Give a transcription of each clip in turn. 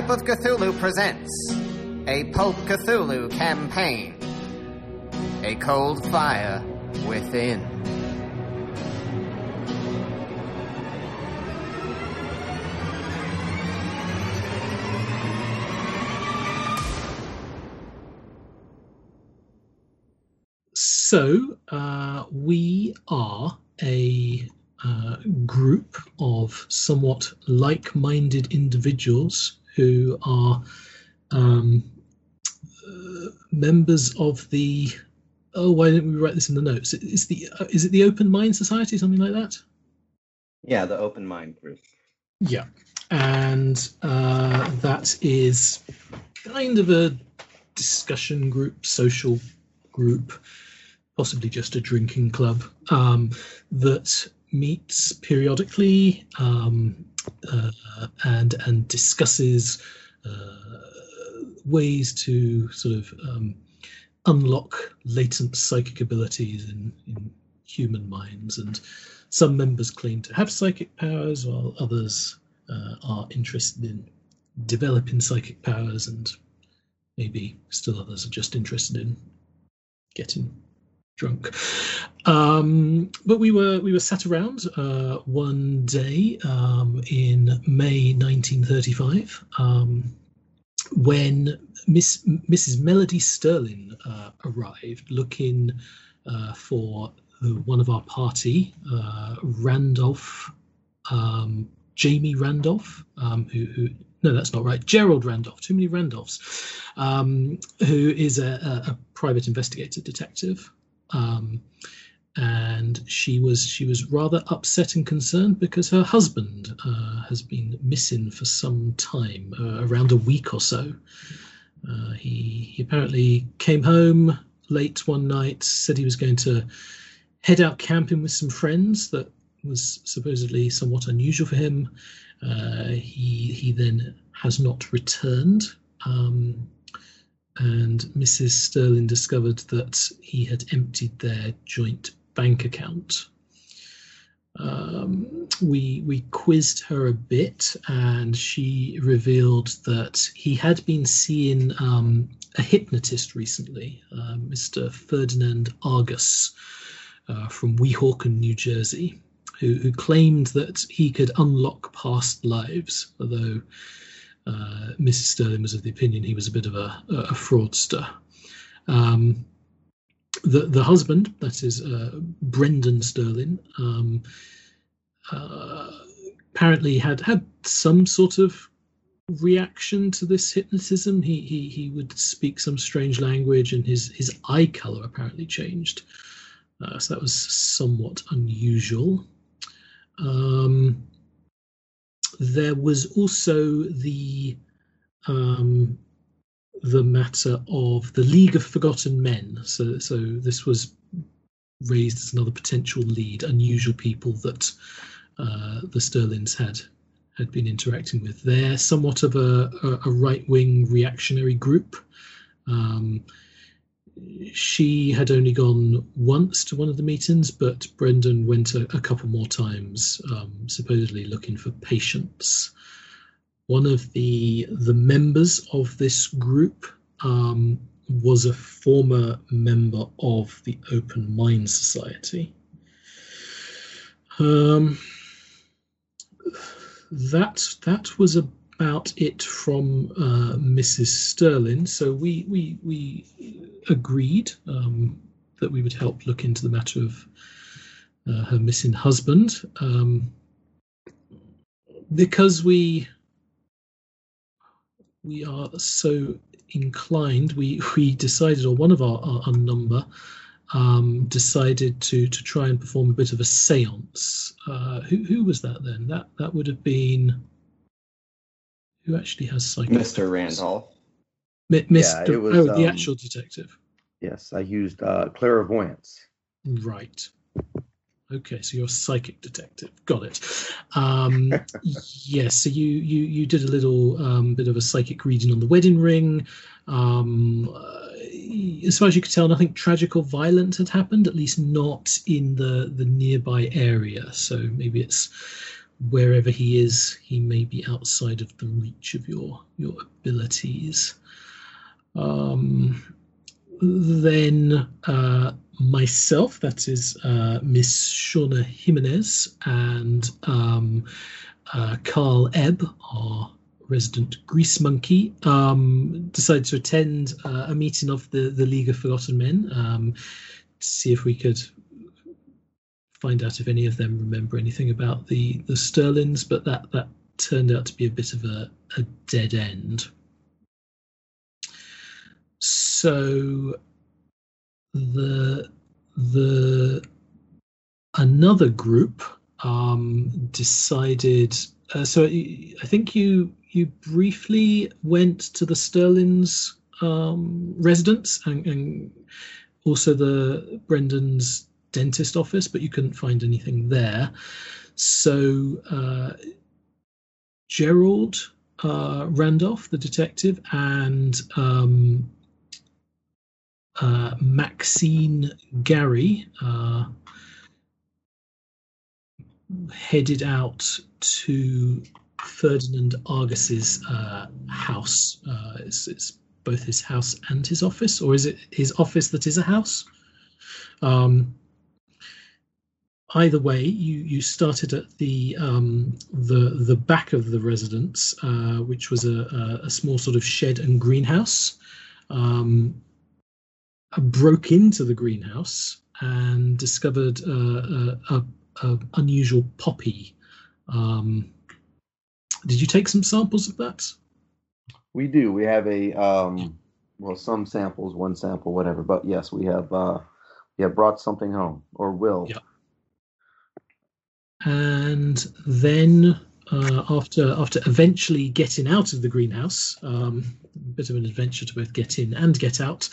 Pipe of Cthulhu presents a Pulp Cthulhu campaign. A cold fire within. So, uh, we are a uh, group of somewhat like minded individuals who are um, uh, members of the. Oh, why didn't we write this in the notes? Is the uh, is it the Open Mind Society, something like that? Yeah, the Open Mind Group. Yeah, and uh, that is kind of a discussion group, social group, possibly just a drinking club um, that meets periodically um, and and discusses uh, ways to sort of um, unlock latent psychic abilities in, in human minds. And some members claim to have psychic powers, while others uh, are interested in developing psychic powers, and maybe still others are just interested in getting drunk. Um, but we were we were sat around uh, one day um, in May 1935 um, when Miss Mrs. Melody Sterling uh, arrived, looking uh, for one of our party, uh, Randolph, um, Jamie Randolph, um, who, who no, that's not right. Gerald Randolph, too many Randolphs, um, who is a, a, a, private investigator detective um, and she was she was rather upset and concerned because her husband uh, has been missing for some time, uh, around a week or so. Uh, he, he apparently came home late one night, said he was going to head out camping with some friends. That was supposedly somewhat unusual for him. Uh, he he then has not returned. Um, and Mrs. Sterling discovered that he had emptied their joint bank account. Um, we we quizzed her a bit, and she revealed that he had been seeing um, a hypnotist recently, uh, Mr. Ferdinand Argus uh, from Weehawken, New Jersey, who, who claimed that he could unlock past lives, although uh, Mrs. Sterling was of the opinion he was a bit of a, a fraudster. Um, the the husband, that is uh, Brendan Sterling, um, uh, apparently had had some sort of reaction to this hypnotism. He he he would speak some strange language, and his his eye color apparently changed. Uh, so that was somewhat unusual. Um, there was also the um, the matter of the League of Forgotten Men. So, so this was raised as another potential lead, unusual people that uh, the Sterlings had had been interacting with. They're somewhat of a, a, a right wing reactionary group. Um, she had only gone once to one of the meetings, but Brendan went a, a couple more times, um, supposedly looking for patients. One of the the members of this group um, was a former member of the Open Mind Society. Um, that that was about it from uh, Mrs. Sterling. So we we we agreed um, that we would help look into the matter of uh, her missing husband. Um, because we we are so inclined, we we decided, or one of our, our, our number um, decided to to try and perform a bit of a séance. Uh, who who was that then? That that would have been who actually has psychic. Mr. Randolph. Mr. Yeah, was, oh, the um, actual detective. Yes, I used uh, clairvoyance. Right. Okay, so you're a psychic detective. Got it. Um, yes, so you you you did a little um, bit of a psychic reading on the wedding ring. Um, uh, as far as you could tell, nothing tragic or violent had happened. At least not in the the nearby area. So maybe it's wherever he is, he may be outside of the reach of your your abilities. Um, then uh, myself, that is uh, Miss Shauna Jimenez, and um, uh, Carl Ebb, our resident grease monkey, um, decided to attend uh, a meeting of the, the League of Forgotten Men um, to see if we could find out if any of them remember anything about the, the Sterlings, but that, that turned out to be a bit of a, a dead end. So the the another group um, decided. Uh, so I think you you briefly went to the Sterlings um, residence and, and also the Brendan's dentist office, but you couldn't find anything there. So uh, Gerald uh, Randolph, the detective, and um, uh, Maxine Gary uh, headed out to Ferdinand Argus's uh, house. Uh, it's, it's, both his house and his office, or is it his office that is a house? Um, either way, you you started at the um, the the back of the residence, uh, which was a, a, small sort of shed and greenhouse. Um, broke into the greenhouse and discovered uh, a, a, a, unusual poppy. Um, did you take some samples of that? We do. We have a um, well, some samples, one sample, whatever. But yes, we have uh, we have brought something home, or will. Yeah. And then uh, after after eventually getting out of the greenhouse, um, a bit of an adventure to both get in and get out,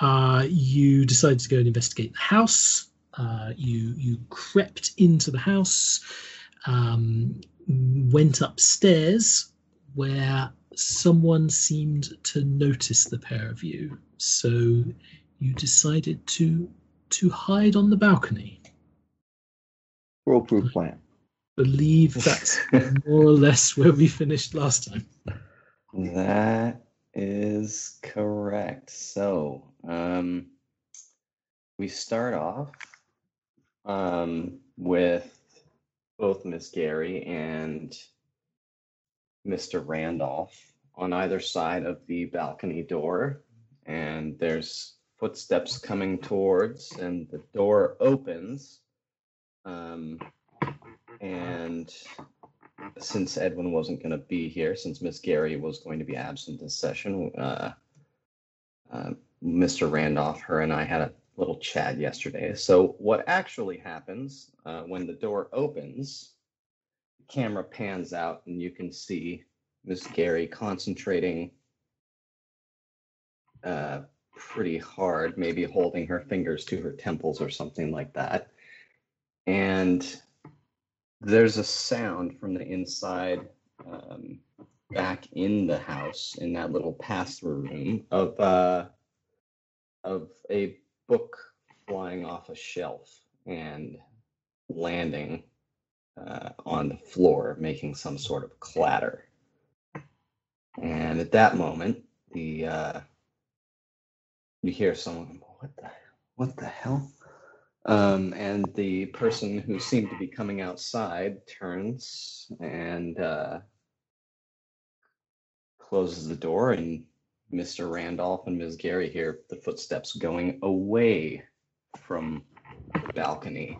uh, you decided to go and investigate the house. Uh, you you crept into the house, um, went upstairs where someone seemed to notice the pair of you. So you decided to to hide on the balcony. Foolproof plan believe that's more or less where we finished last time. That is correct. So, um, we start off um, with both Miss Gary and Mr. Randolph on either side of the balcony door, and there's footsteps coming towards, and the door opens. Um, and since Edwin wasn't going to be here, since Miss Gary was going to be absent this session, uh, uh, Mr. Randolph, her and I had a little chat yesterday. So what actually happens uh, when the door opens, the camera pans out and you can see Miss Gary concentrating uh, pretty hard, maybe holding her fingers to her temples or something like that. And there's a sound from the inside um, back in the house in that little pass-through room of uh, of a book flying off a shelf and landing uh, on the floor, making some sort of clatter. And at that moment, the uh, you hear someone, "What the what the hell?" Um, and the person who seemed to be coming outside turns and uh, closes the door, and Mr. Randolph and Ms. Gary hear the footsteps going away from the balcony.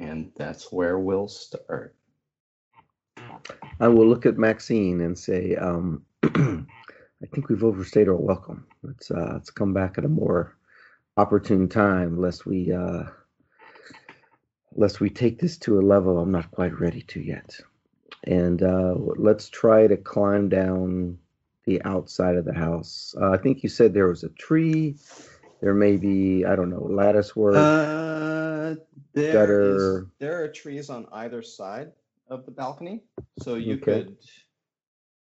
And that's where we'll start. I will look at Maxine and say, um, I think we've overstayed our welcome. Let's uh, let's come back at a more opportune time, lest we uh, lest we take this to a level I'm not quite ready to yet. And uh, let's try to climb down the outside of the house. Uh, I think you said there was a tree. There may be I don't know lattice work. Uh, there Gutter. is- there are trees on either side of the balcony, so you Okay. could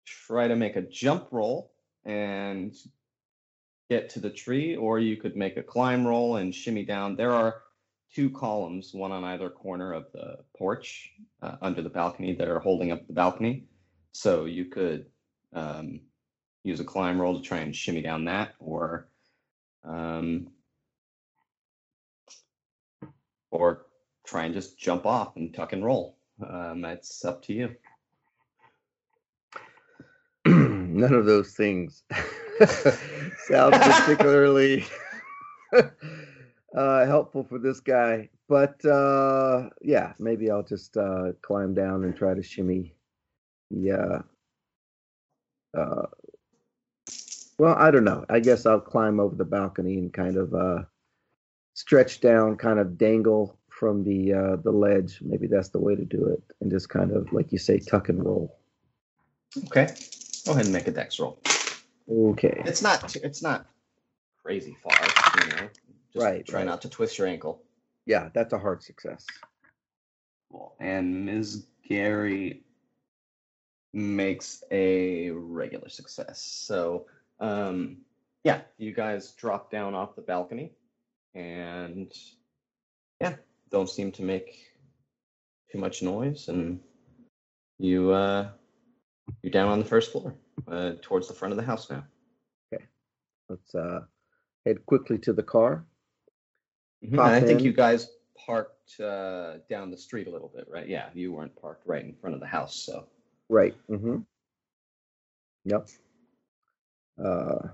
try to make a jump roll and get to the tree, or you could make a climb roll and shimmy down. There are two columns, one on either corner of the porch uh, under the balcony that are holding up the balcony. So you could um, use a climb roll to try and shimmy down that, or um, or try and just jump off and tuck and roll. Um, it's up to you. None of those things sound particularly uh, helpful for this guy. But uh, yeah, maybe I'll just uh, climb down and try to shimmy. Yeah. Uh, well, I don't know. I guess I'll climb over the balcony and kind of uh, stretch down, kind of dangle from the uh, the ledge. Maybe that's the way to do it, and just kind of, like you say, tuck and roll. Okay. Go ahead and make a dex roll. Okay. It's not. It's not crazy far. You know. Just Right, Try right. not to twist your ankle. Yeah, that's a hard success. Cool. And Ms. Gary makes a regular success. So, um, yeah, you guys drop down off the balcony, and yeah, don't seem to make too much noise, and you uh, you're down on the first floor, uh, towards the front of the house now. Okay, let's uh, head quickly to the car. And Pop I think you guys parked uh, down the street a little bit, right? Yeah, you weren't parked right in front of the house, so. Right. Mm-hmm. Yep. Uh,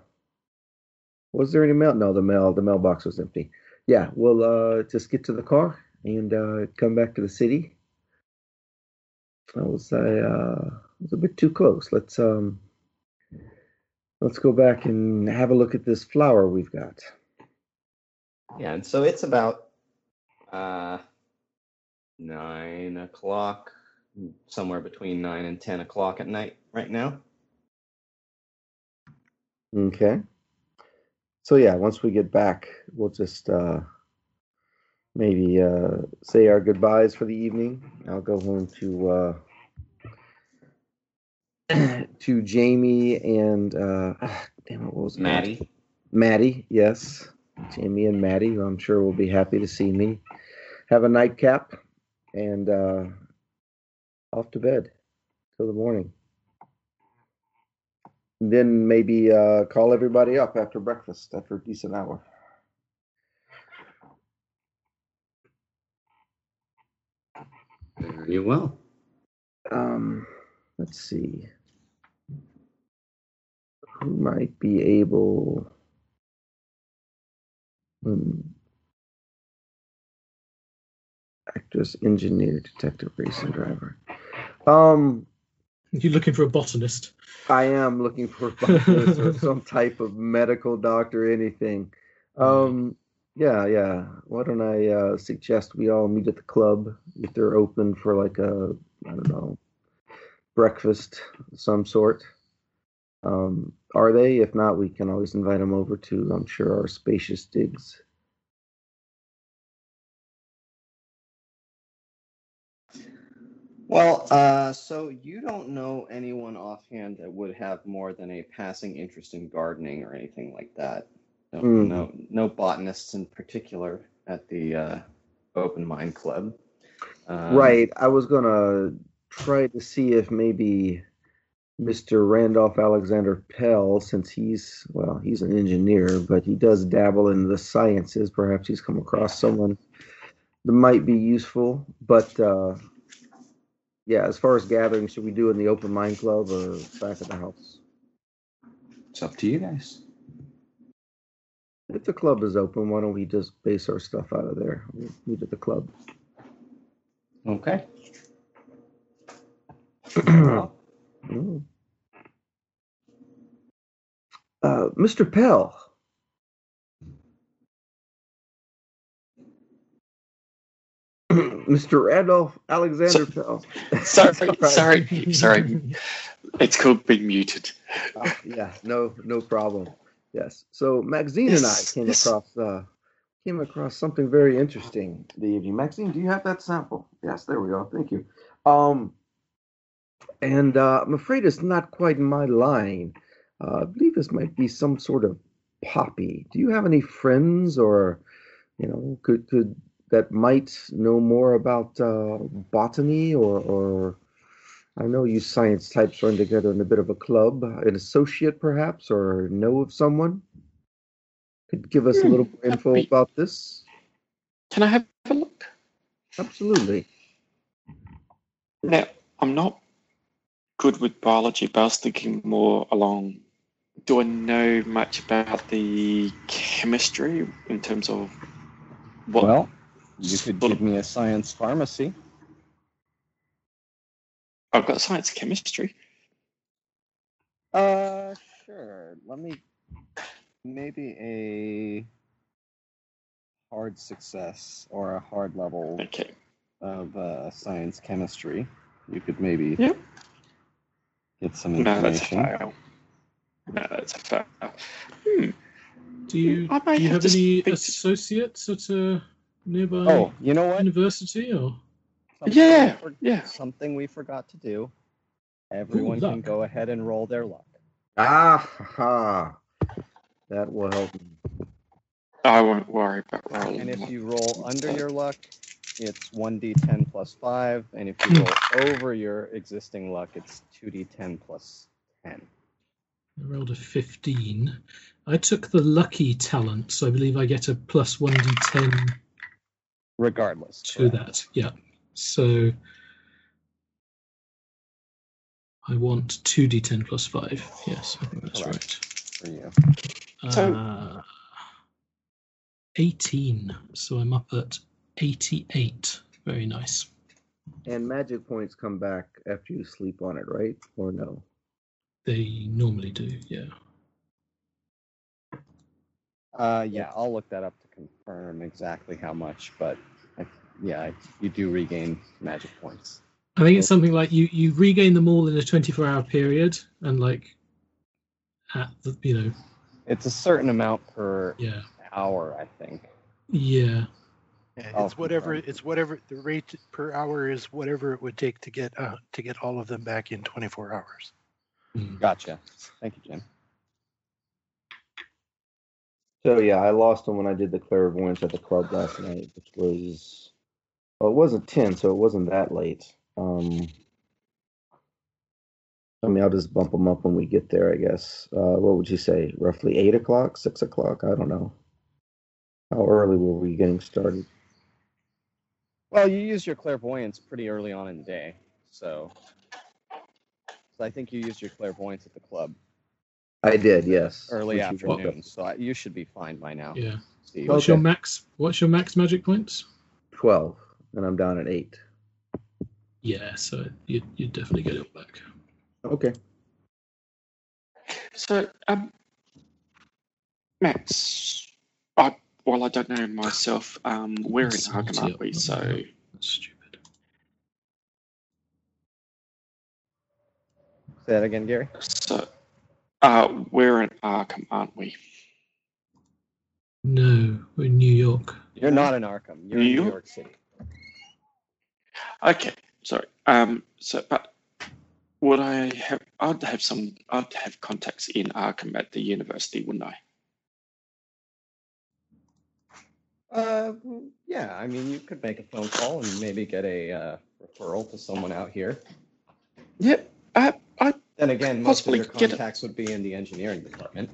was there any mail? No, the mail the mailbox was empty. Yeah, we'll uh, just get to the car and uh, come back to the city. I was I uh, was a bit too close. Let's um, let's go back and have a look at this flower we've got. Yeah, and so it's about uh, nine o'clock, somewhere between nine and ten o'clock at night right now. Okay. So yeah, once we get back, we'll just uh maybe uh say our goodbyes for the evening. I'll go home to uh to Jamie and uh ah, damn it, what was name? Maddie. Maddie, yes. Jamie and Maddie, who I'm sure will be happy to see me. Have a nightcap and uh off to bed till the morning. Then maybe uh, call everybody up after breakfast, after a decent hour. Very well. Um, let's see. Who might be able? Hmm. Actress, engineer, detective, racing driver. Um, You're looking for a botanist. I am looking for a botanist or some type of medical doctor, anything. Um, yeah, yeah. Why don't I uh, suggest we all meet at the club if they're open for like a, I don't know, breakfast of some sort. Um, are they? If not, we can always invite them over to, I'm sure, our spacious digs. Well, uh, so you don't know anyone offhand that would have more than a passing interest in gardening or anything like that. No, Hmm. no, no botanists in particular at the uh, Open Mind Club. Um, right. I was gonna try to see if maybe Mr. Randolph Alexander Pell, since he's well, he's an engineer, but he does dabble in the sciences. Perhaps he's come across someone that might be useful. But uh, yeah, as far as gathering, should we do it in the open mind club or back at the house? It's up to you guys. If the club is open, why don't we just base our stuff out of there? We'll meet at the club. Okay. Mm. Uh, Mr. Pell. Mr. Randolph Alexander Pell. Sorry, right. sorry, sorry. It's called being muted. Ah, yeah, no, no problem. Yes. So Maxine and I came yes. across uh, came across something very interesting the evening. Maxine, do you have that sample? Yes, there we go. Thank you. Um, and uh, I'm afraid it's not quite in my line. Uh, I believe this might be some sort of poppy. Do you have any friends, or you know, could could that might know more about uh, botany or, or I know you science types run together in a bit of a club, an associate perhaps, or know of someone? Could give us a little Hmm, more info about this? Can I have a look? Absolutely. Now, I'm not good with biology, but I was thinking more along. Do I know much about the chemistry in terms of what? Well, you could give me a science pharmacy. I've got science chemistry. Uh, sure. Let me maybe a hard success or a hard level Okay. of uh, science chemistry. You could maybe Yep. Get some No, that's a fail. No, that's a fail. Hmm. Do you I might do you have have any speak associates at a nearby Oh, you know what? university or? Something Yeah, for- yeah. Something we forgot to do. Everyone can go ahead and roll their luck. Ah, ha. That will help. me. I won't worry about rolling. And if you roll under your luck, it's 1d10 plus 5. And if you roll over your existing luck, it's 2d10 plus 10. I rolled a 15. I took the lucky talent, so I believe I get a plus 1d10 Regardless. to correct. that. Yeah. So I want 2d10 plus 5. Yes, I think that's Correct. For you. right. So- Uh, 18. So I'm up at 88. Very nice. And magic points come back after you sleep on it, right? Or no? They normally do, yeah. Uh, yeah, I'll look that up to confirm exactly how much, but I, yeah, you do regain magic points. I think it's something like you you regain them all in a 24 hour period, and like at the you know It's a certain amount per yeah hour, I think. yeah Yeah, I'll it's whatever confirm. it's whatever the rate per hour is whatever it would take to get uh, to get all of them back in 24 hours. Mm. Gotcha. Thank you, Jim. So yeah, I lost them when I did the clairvoyance at the club last night, which was well, it wasn't ten, so it wasn't that late. Um, I mean, I'll just bump them up when we get there, I guess. Uh, what would you say? Roughly eight o'clock, six o'clock? I don't know. How early were we getting started? Well, you use your clairvoyance pretty early on in the day, so, so I think you used your clairvoyance at the club I did, yes. early Which you afternoon, so I, you should be fine by now. yeah. Steve. What's Okay. your max? What's your max magic points? Twelve, and I'm down at eight. Yeah, so you you definitely get it back. Okay. So, um, Max, I well, I don't know myself. Um, we're in That's Arkham, aren't we? So. That's stupid. Say that again, Gary. so, uh, we're in Arkham, aren't we? No, we're in New York. You're not in Arkham. You're New in New York? York City. Okay, sorry. Um, so, but would I have? I'd have some. I'd have contacts in Arkham at the university, wouldn't I? Uh, yeah. I mean, you could make a phone call and maybe get a uh, referral to someone out here. Yep. Uh, I Then again, most of Possibly your get it. contacts would be in the engineering department.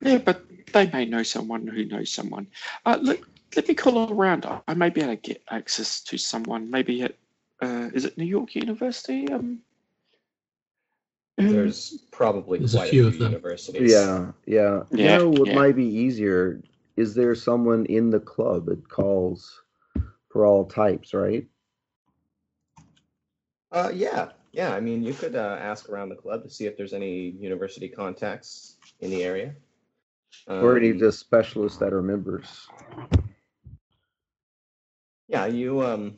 Yeah, but they may know someone who knows someone. Uh, let, let me call around. I- I may be able to get access to someone. Maybe at uh, is it New York University? Um, There's probably There's a quite few a of few them. universities. Yeah, yeah. Yeah, you know what yeah. might be easier? Is there someone in the club that calls for all types, right? Uh, yeah, yeah. I mean, you could uh, ask around the club to see if there's any university contacts in the area. or any Um, of the specialists that are members? Yeah, you um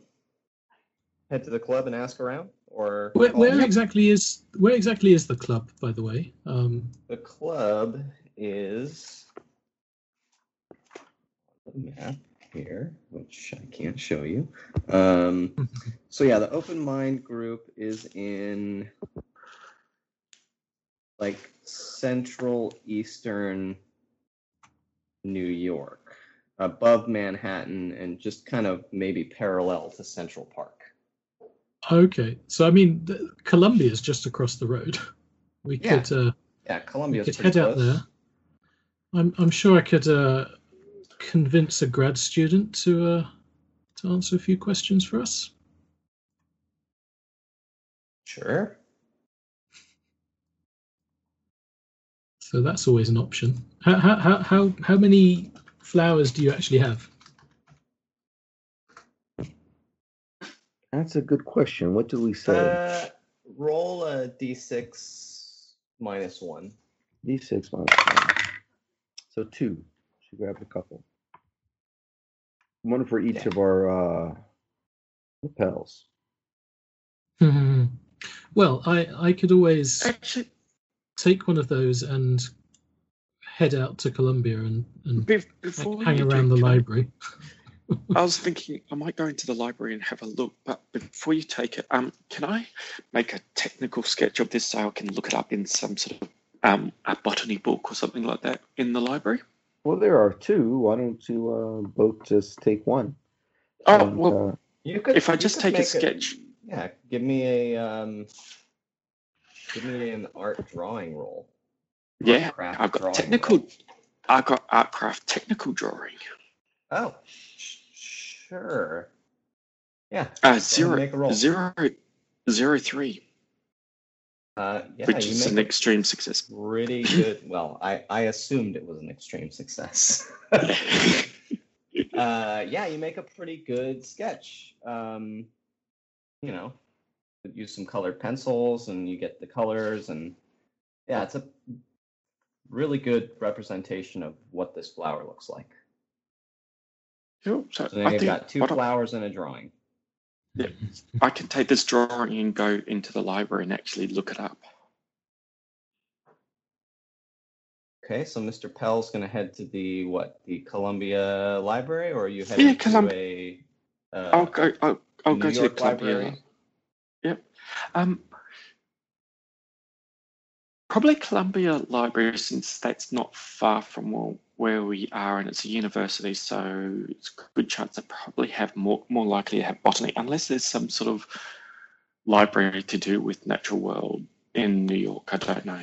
head to the club and ask around, or Where, where exactly is where exactly is the club, by the way? Um, the club is the map here, which I can't show you. Um, so yeah, the open mind group is in like central eastern New York, above Manhattan, and just kind of maybe parallel to Central Park. Okay, so I mean, the, Columbia is just across the road. We Yeah. could uh, Yeah, we could head out there. I'm I'm sure I could uh, convince a grad student to uh, to answer a few questions for us. Sure. So that's always an option. How how how how, how many flowers do you actually have? That's a good question. What do we say? Uh, roll a d6 minus one. D6 minus one. So two. She grabbed a couple. One for each Yeah. of our uh, lapels. well, I I could always Actually, take one of those and head out to Columbia and, and be- hang around the can library. I was thinking I might go into the library and have a look, but before you take it, um, can I make a technical sketch of this so I can look it up in some sort of um a botany book or something like that in the library? Well, there are two. Why don't you uh, both just take one? Oh And, well, uh, You could. if I just take a make sketch, Yeah, give me a um. Give me an art drawing roll. yeah, I've got technical. roll. I've got artcraft technical drawing. Oh, sh- sure. Yeah. Uh, zero- make a roll. zero, zero three, Uh, yeah, which is an extreme success. pretty good. Well, I I assumed it was an extreme success. uh, yeah, you make a pretty good sketch. Um, you know, use some colored pencils and you get the colors and yeah, it's a really good representation of what this flower looks like. So So I think got two what I- flowers and a drawing. Yeah, I can take this drawing and go into the library and actually look it up. Okay, so Mr. Pell's gonna head to the what? The Columbia Library, or are you heading Yeah, to a? Uh, I'll go. I'll, I'll New go to the York Columbia. Library? Yep. Um. Probably Columbia Library, since that's not far from where, where we are, and it's a university, so it's a good chance they probably have more more likely to have botany, unless there's some sort of library to do with natural world in New York. I don't know.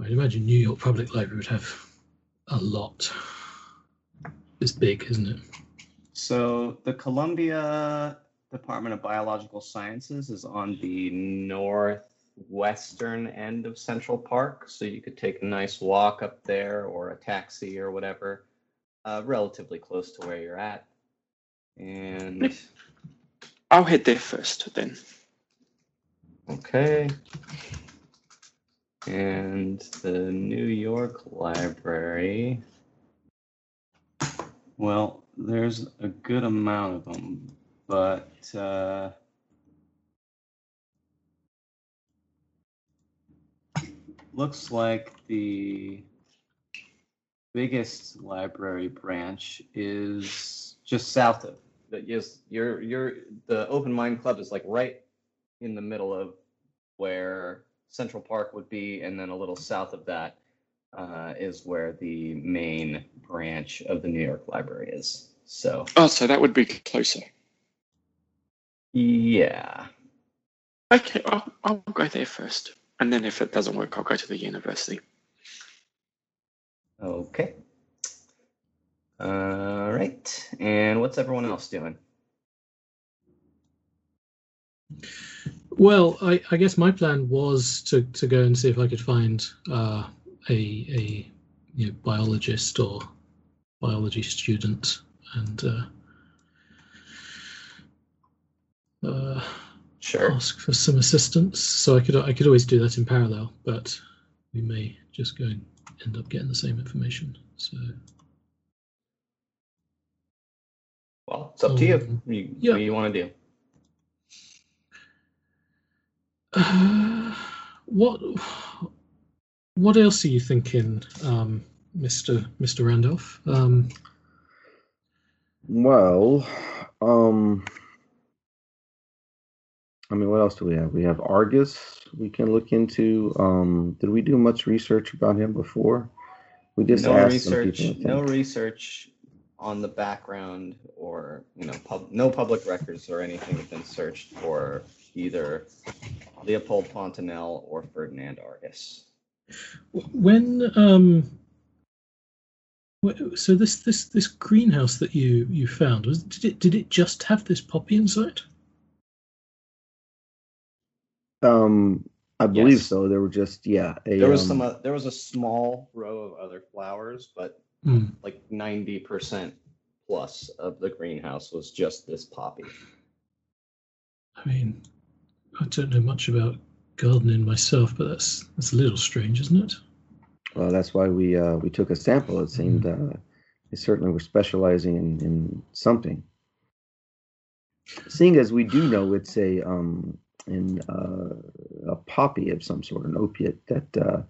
I'd imagine New York Public Library would have a lot. It's big, isn't it? So the Columbia Department of Biological Sciences is on the northwestern end of Central Park, so you could take a nice walk up there or a taxi or whatever, uh, relatively close to where you're at. And I'll head there first then. okay. And the New York Library. Well, there's a good amount of them, but uh, looks like the biggest library branch is just south of that yes your your the open mind club is like right in the middle of where central park would be and then a little south of that uh, is where the main branch of the new york library is so Oh, so that would be closer. yeah Okay, I'll, I'll go there first. And then if it doesn't work, I'll go to the university. okay. All right. And what's everyone else doing? Well, I, I guess my plan was to, to go and see if I could find uh, a a you know, biologist or biology student and uh, uh, sure ask for some assistance. So I could I could always do that in parallel, but we may just go and end up getting the same information. So well it's up to you, Um, you yeah. what do you want to do Uh, what what else are you thinking, um, Mister Mister Randolph? Um, Well, um, I mean, what else do we have? We have Argus. We can look into. Um, did we do much research about him before? We just no asked some research, people. No research on the background or you know, pub, no public records or anything have been searched for either Leopold Fontanelle or Ferdinand Argus. When um, so this this this greenhouse that you you found was did it did it just have this poppy inside? Um, I believe Yes. so. There were just yeah. A, There was um, some. Uh, there was a small row of other flowers, but Hmm. like ninety percent plus of the greenhouse was just this poppy. I mean, I don't know much about gardening myself, but that's that's a little strange, isn't it? Well, that's why we uh, we took a sample. It seemed uh, they certainly were specializing in, in something. Seeing as we do know it's a um, in uh, a poppy of some sort, an opiate that uh,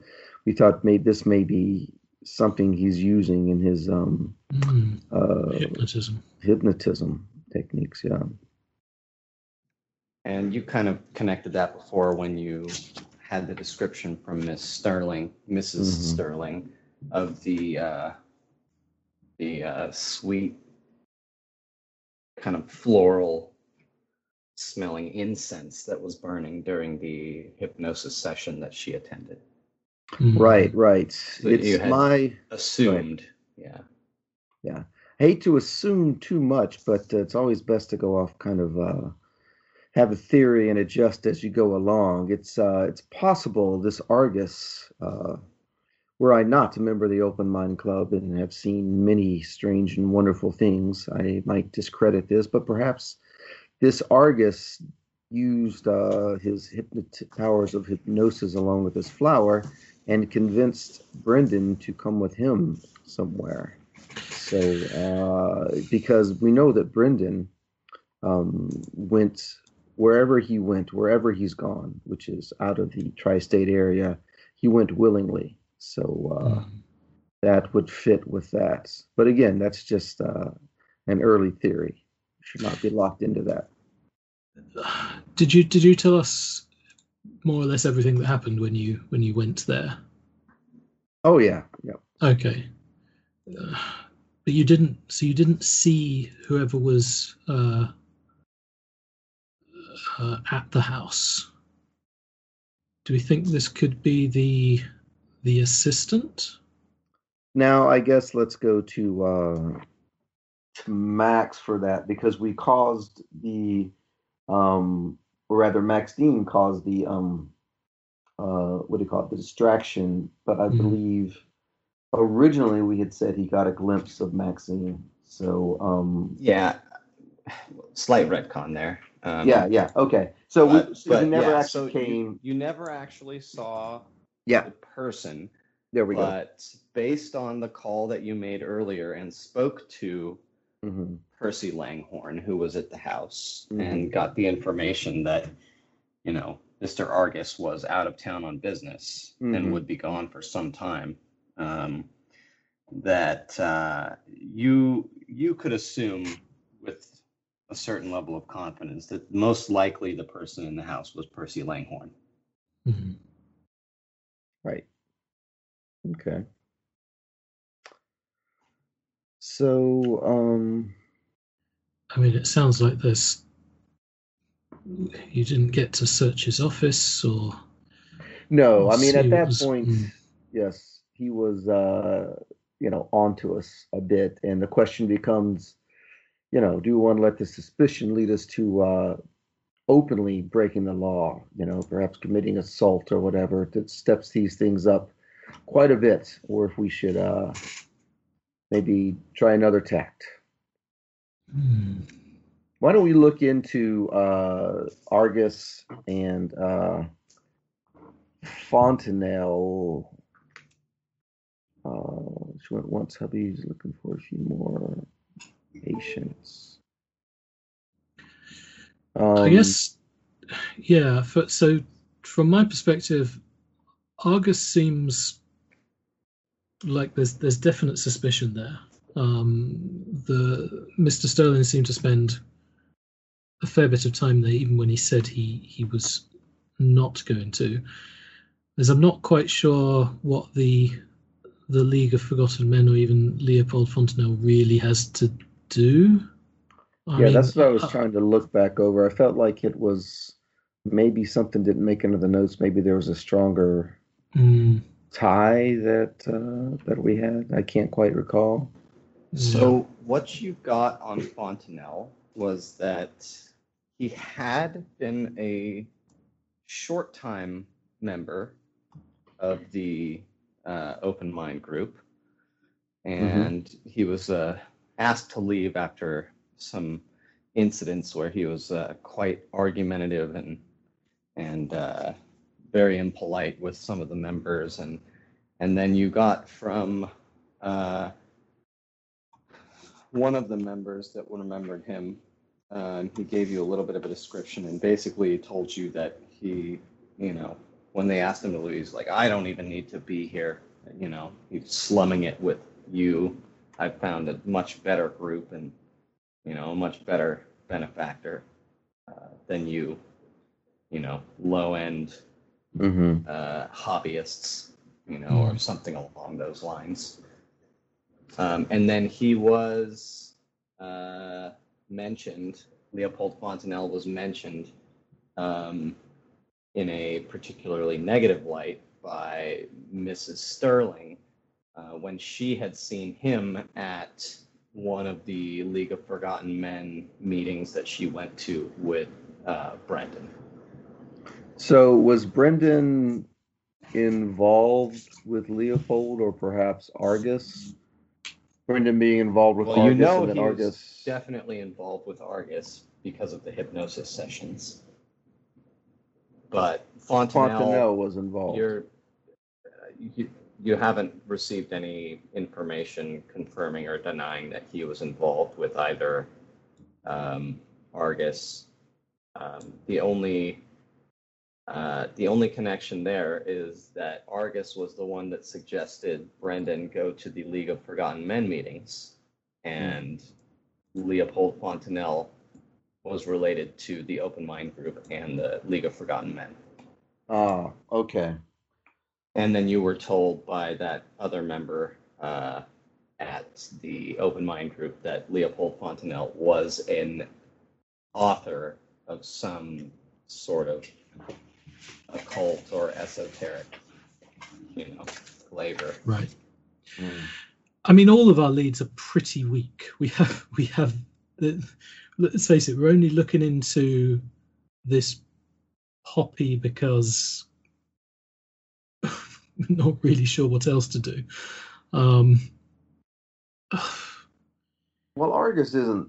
we thought may this may be something he's using in his um, Hmm. uh, Hypnotism. hypnotism techniques. Yeah. And you kind of connected that before when you had the description from Miss Sterling, missus Mhm. Sterling, of the uh, the uh, sweet, kind of floral smelling incense that was burning during the hypnosis session that she attended. Hmm. Right. Right. you it's had- my. Assumed, yeah. Yeah. I hate to assume too much, but uh, it's always best to go off kind of uh, have a theory and adjust as you go along. It's uh, it's possible this Argus, uh, were I not a member of the Open Mind Club and have seen many strange and wonderful things, I might discredit this, but perhaps this Argus used uh, his hypnot- powers of hypnosis along with his flower and convinced Brendan to come with him somewhere. So, uh, because we know that Brendan um, went wherever he went, wherever he's gone, which is out of the tri state area, he went willingly. So, uh, Hmm. that would fit with that. But again, that's just uh, an early theory. Should not be locked into that. Did you did you tell us more or less everything that happened when you when you went there? Oh, yeah. Yeah. Okay. Uh, but you didn't. So you didn't see whoever was uh, uh, at the house. Do we think this could be the the assistant? Now, I guess let's go to uh, Max for that because we caused the, um, or rather, Maxine caused the, um, uh, what do you call it, the distraction. But I Mhm. believe originally we had said he got a glimpse of Maxine. So, um, Yeah, slight retcon there. Um, yeah, yeah, okay. So, we, so but he never yeah, actually so you- came. You, never actually saw Yeah, the person, there we go. but based on the call that you made earlier and spoke to hmm Percy Langhorn, who was at the house, Mhm. and got the information that, you know, Mr. Argus was out of town on business Mhm. and would be gone for some time. Um, that uh, you you could assume with a certain level of confidence that most likely the person in the house was Percy Langhorn. Mhm. Right. Okay. So, um, I mean, it sounds like this. You didn't get to search his office, or no, I mean, at that was- point, hmm. yes, he was, uh, you know, onto us a bit. And the question becomes, you know, do we want to let the suspicion lead us to uh, openly breaking the law, you know, perhaps committing assault or whatever that steps these things up quite a bit, or if we should uh, maybe try another tact. Hmm. Why don't we look into uh, Argus and uh, Fontenelle? Uh, she went once. Hubby's looking for a few more patients. Um, I guess, yeah. For, so, from my perspective, Argus seems like there's there's definite suspicion there. Um, the Mr. Sterling seemed to spend a fair bit of time there, even when he said he he was not going to. As I'm not quite sure what the the League of Forgotten Men or even Leopold Fontenelle really has to do. I yeah, mean, that's what I was uh, trying to look back over. I felt like it was maybe something didn't make into the notes. Maybe there was a stronger mm, tie that uh, that we had. I can't quite recall. So what you got on Fontenelle was that he had been a short time member of the uh, Open Mind group, and he was uh, asked to leave after some incidents where he was uh, quite argumentative and and uh, very impolite with some of the members, and and then you got from uh, one of the members that remembered him. Um, he gave you a little bit of a description and basically told you that he, you know, when they asked him to leave, he's like, I don't even need to be here. You know, he's slumming it with you. I found a much better group and, you know, a much better benefactor uh, than you, you know, low end Mm-hmm. uh, hobbyists, you know, Mm. or something along those lines. Um, and then he was uh, mentioned, Leopold Fontenelle was mentioned um, in a particularly negative light by Mrs. Sterling uh, when she had seen him at one of the League of Forgotten Men meetings that she went to with uh, Brendan. So was Brendan involved with Leopold or perhaps Argus? Brendan being involved with Well, Argus you know and he was Argus. definitely involved with Argus because of the hypnosis sessions. But Fontenelle, Fontenelle was involved. you're, you, you haven't received any information confirming or denying that he was involved with either um, Argus. Um, the only uh, the only connection there is that Argus was the one that suggested Brendan go to the League of Forgotten Men meetings, and Leopold Fontenelle was related to the Open Mind Group and the League of Forgotten Men. Ah, okay. And then you were told by that other member uh, at the Open Mind Group that Leopold Fontenelle was an author of some sort of occult or esoteric, you know, flavor. right. Mm. I mean, all of our leads are pretty weak. We have we have. the- Let's face it. We're only looking into this poppy because we're not really sure what else to do. Um, Well, Argus isn't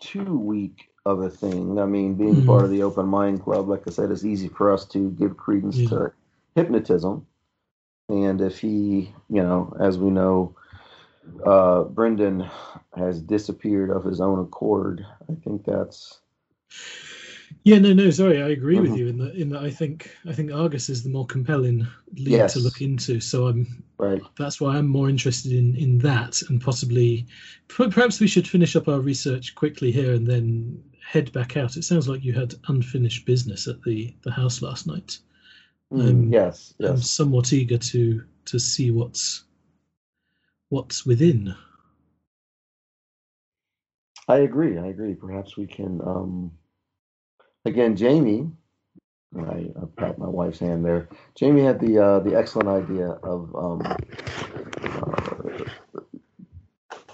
too weak of a thing. I mean, being Mhm. part of the Open Mind Club, like I said, it's easy for us to give credence Yeah. to hypnotism. And if he, you know, as we know, uh, Brendan has disappeared of his own accord, I think that's. yeah, no, no, sorry, I agree with Mhm. you in that. In that, I think I think Argus is the more compelling lead Yes. to look into. So I'm Right. that's why I'm more interested in in that, and possibly perhaps we should finish up our research quickly here and then head back out. It sounds like you had unfinished business at the the house last night. Mm, Um, yes, I'm somewhat eager to to see what's what's within. I agree. I agree. Perhaps we can. Um, again, Jamie, I, I pat my wife's hand there. Jamie had the uh, the excellent idea of um, uh,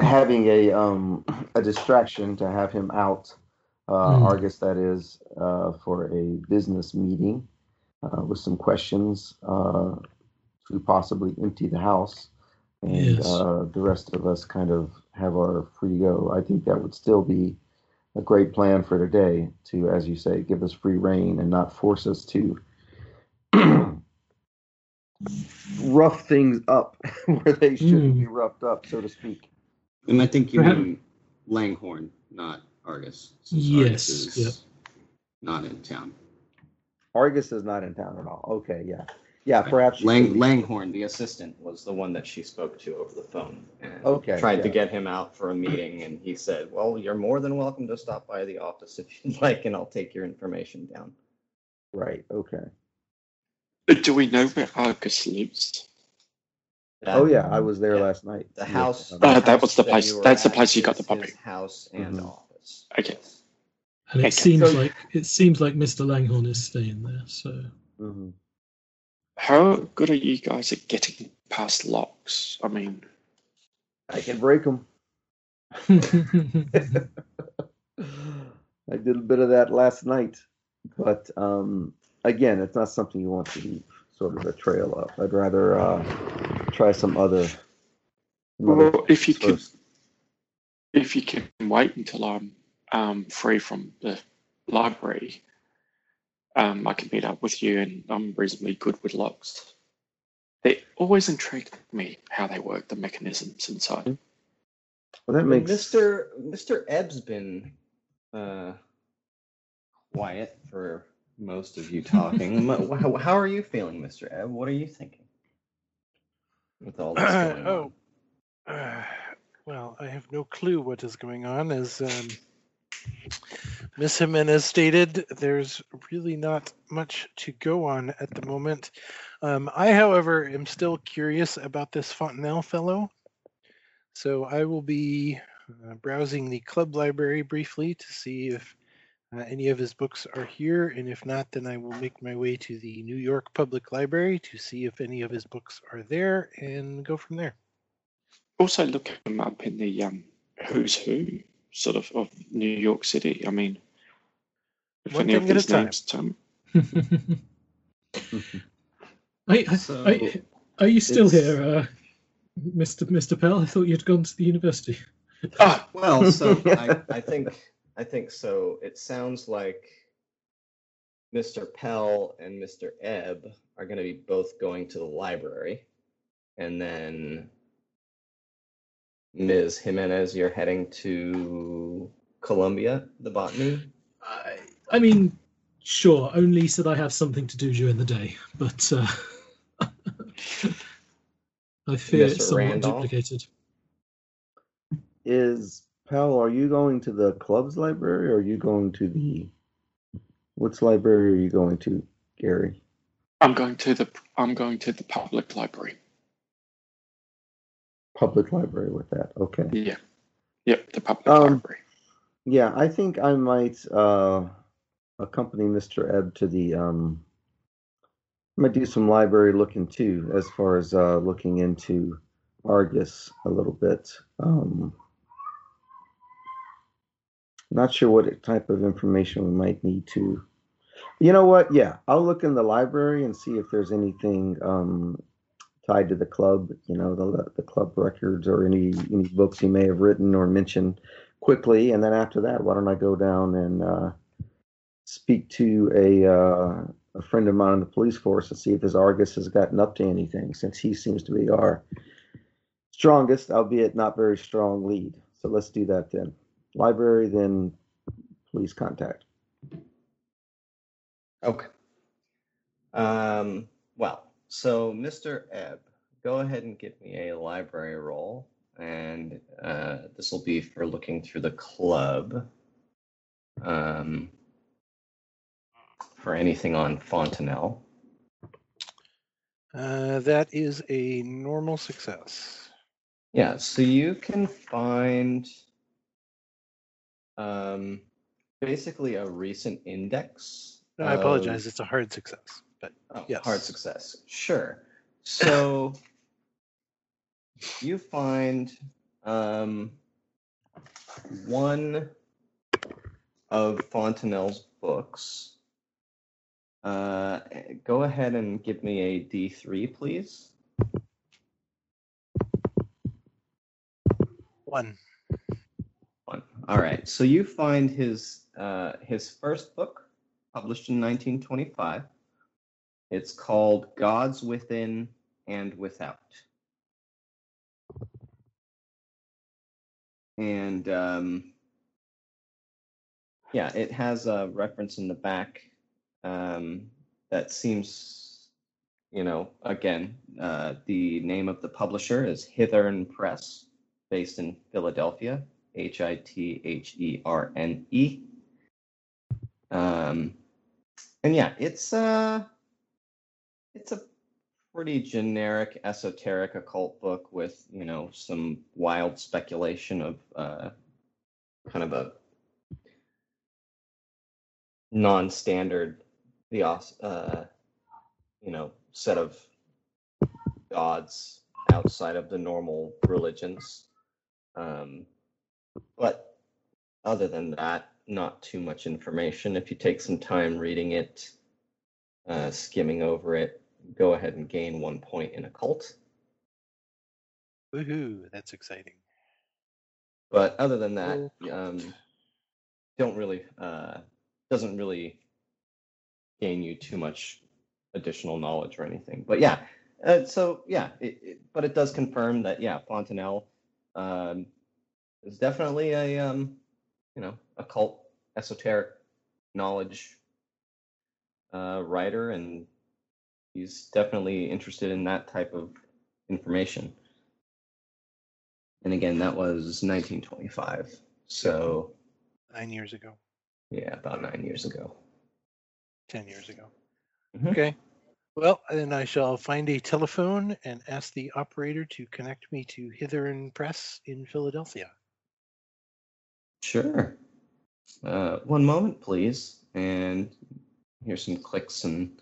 having a um, a distraction to have him out, uh, Hmm. Argus, that is, uh, for a business meeting uh, with some questions uh, to possibly empty the house and Yes. uh, the rest of us kind of have our free go. I think that would still be a great plan for today to, as you say, give us free rein and not force us to rough things up where they shouldn't Mm. be roughed up, so to speak. And I think you Perhaps- mean Langhorn, not Argus. since Yes, Argus is yep. Not in town. Argus is not in town at all. Okay, yeah. Yeah, perhaps. you Lang, could- Langhorn, the assistant, was the one that she spoke to over the phone and Okay, tried to yeah. get him out for a meeting. And he said, Well, you're more than welcome to stop by the office if you'd like, and I'll take your information down. Right, okay. Do we know where Argus lives? That- oh yeah, I was there yeah. last night. The with, house. um, Uh, that house was the place- you were that's the at place you got is the puppy. his House and Mhm. office. Okay. And it Okay. seems So- like it seems like Mr. Langhorn is staying there. So mhm. How good are you guys at getting past locks? I mean, I can break them. I did a bit of that last night, but um, again, it's not something you want to leave sort of a trail of. I'd rather uh, try some other. some other well, if you can, first. if you can wait until I'm um, free from the library, um, I can meet up with you, and I'm reasonably good with locks. They always intrigued me how they work, the mechanisms inside. Well, that makes Mr. Mr. Ebb's been uh, quiet for most of you talking. How, how are you feeling, Mr. Ebb? What are you thinking with all this going oh, on? uh, well, I have no clue what is going on. As um, Miss Jimenez stated, there's really not much to go on at the moment. Um, I, however, am still curious about this Fontenelle fellow. So I will be uh, browsing the club library briefly to see if uh, any of his books are here. And if not, then I will make my way to the New York Public Library to see if any of his books are there and go from there. Also, look him up in the um, who's who sort of of New York City. I mean, if One any of thing at these time. names come, are, So, are, are you still it's- here, uh, Mr. Mr. Pell? I thought you'd gone to the university. ah, well, so I, I think I think so. It sounds like Mr. Pell and Mr. Ebb are going to be both going to the library, and then Ms. Jimenez, you're heading to Columbia, the botany. I, I mean, sure. Only said I have something to do during the day, but uh, I fear it's somewhat Randolph? duplicated. is Pal. Are you going to the club's library, or are you going to the? Which library are you going to, Gary? I'm going to the I'm going to the public library. Public library with that. Okay. Yeah, yep, the public Um, library. Yeah, I think I might uh, accompany Mr. Ebb to the. Um, I might do some library looking too, as far as uh, looking into Argus a little bit. Um, not sure what type of information we might need to. You know what? Yeah, I'll look in the library and see if there's anything um, tied to the club. You know, the the club records or any any books he may have written or mentioned quickly, and then after that, why don't I go down and uh, speak to a uh, a friend of mine in the police force and see if his Argus has gotten up to anything, since he seems to be our strongest, albeit not very strong lead. So let's do that then. Library, then police contact. Okay. Um, well, so Mr. Ebb, go ahead and give me a library roll, and uh, this will be for looking through the club um, for anything on Fontenelle. Uh, that is a normal success. Yeah, so you can find um, basically a recent index. No, I apologize. It's a hard success, but Oh, Yes. hard success. Sure. So you find um, one of Fontenelle's books. Uh, go ahead and give me a D3, please. one. One. All right. So you find his uh, his first book, published in 1925. It's called Gods Within and Without. And um, yeah, it has a reference in the back um, that seems, you know, again, uh, the name of the publisher is Hithern Press, based in Philadelphia. H I T H E R N E. Um, and yeah, it's uh, it's a pretty generic esoteric occult book with you know some wild speculation of uh, kind of a non-standard theos uh, you know set of gods outside of the normal religions. Um, but other than that not too much information. If you take some time reading it uh, skimming over it go ahead and gain one point in occult Woohoo! That's exciting. but other than that um, don't really uh, doesn't really gain you too much additional knowledge or anything but yeah uh, so yeah it, it, but it does confirm that yeah fontanelle um, is definitely a um, you know occult esoteric knowledge uh, writer and he's definitely interested in that type of information and again that was 1925 so Nine years ago, yeah about nine years ago ten years ago. Mhm. Okay. Well, then I shall find a telephone and ask the operator to connect me to Hithern Press in Philadelphia. Sure. Uh, one moment, please. And here's some clicks, and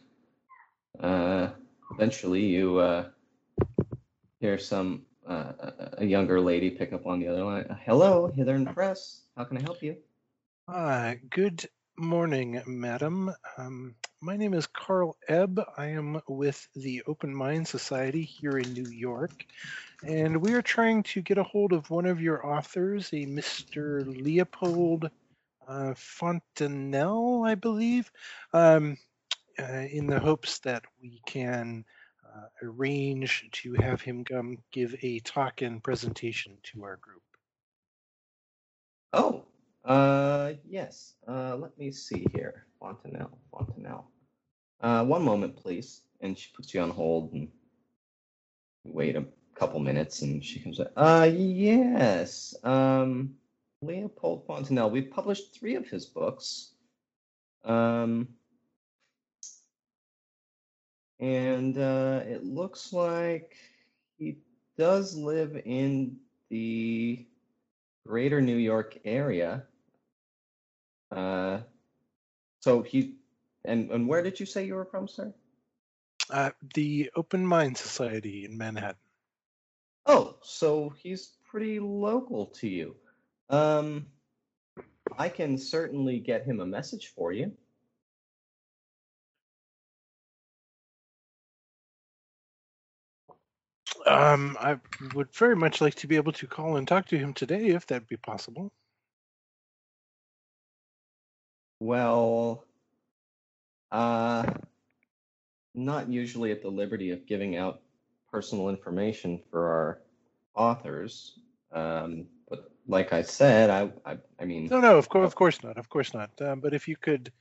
uh, eventually you uh, hear some uh, a- younger lady pick up on the other line. Hello, Hithern Press. How can I help you? Ah, good morning, madam. Um, my name is Carl Ebb. I am with the Open Mind Society here in New York, and we are trying to get a hold of one of your authors, a Mr. Leopold uh, Fontenelle, I believe, um, uh, in the hopes that we can uh, arrange to have him come give a talk and presentation to our group. Oh, uh, yes. Uh, let me see here. Fontanelle, Fontanelle. Uh, one moment, please. And she puts you on hold and wait a couple minutes and she comes up. Uh, yes. Um, Leopold Fontanelle. We've published three of his books. Um, and uh, it looks like he does live in the greater New York area. Uh, so he, and and where did you say you were from, sir? Uh, the Open Mind Society in Manhattan. Oh, so he's pretty local to you. Um, I can certainly get him a message for you. Um, I would very much like to be able to call and talk to him today, if that'd be possible. Well, uh, not usually at the liberty of giving out personal information for our authors. Um, but like I said, I, I, I mean, No, no, of course, of course not, of course not. Um, but if you could,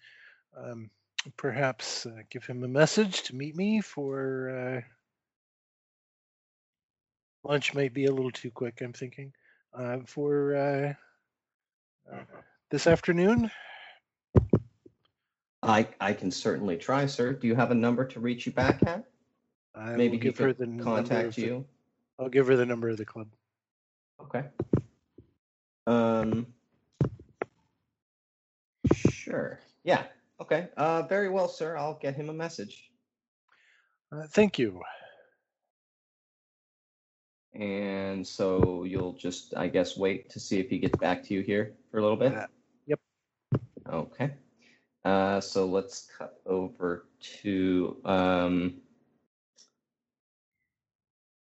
um, perhaps uh, give him a message to meet me for uh, lunch. Might be a little too quick. I'm thinking uh, for uh, uh, this afternoon. I, I can certainly try, sir. Do you have a number to reach you back at? I Maybe give her the contact the- you. I'll give her the number of the club. Okay. Um. Sure. Yeah. Okay. Uh. Very well, sir. I'll get him a message. Uh, thank you. And so you'll just, I guess, wait to see if he gets back to you here for a little bit. Uh, yep. Okay. Uh. So let's cut over to um.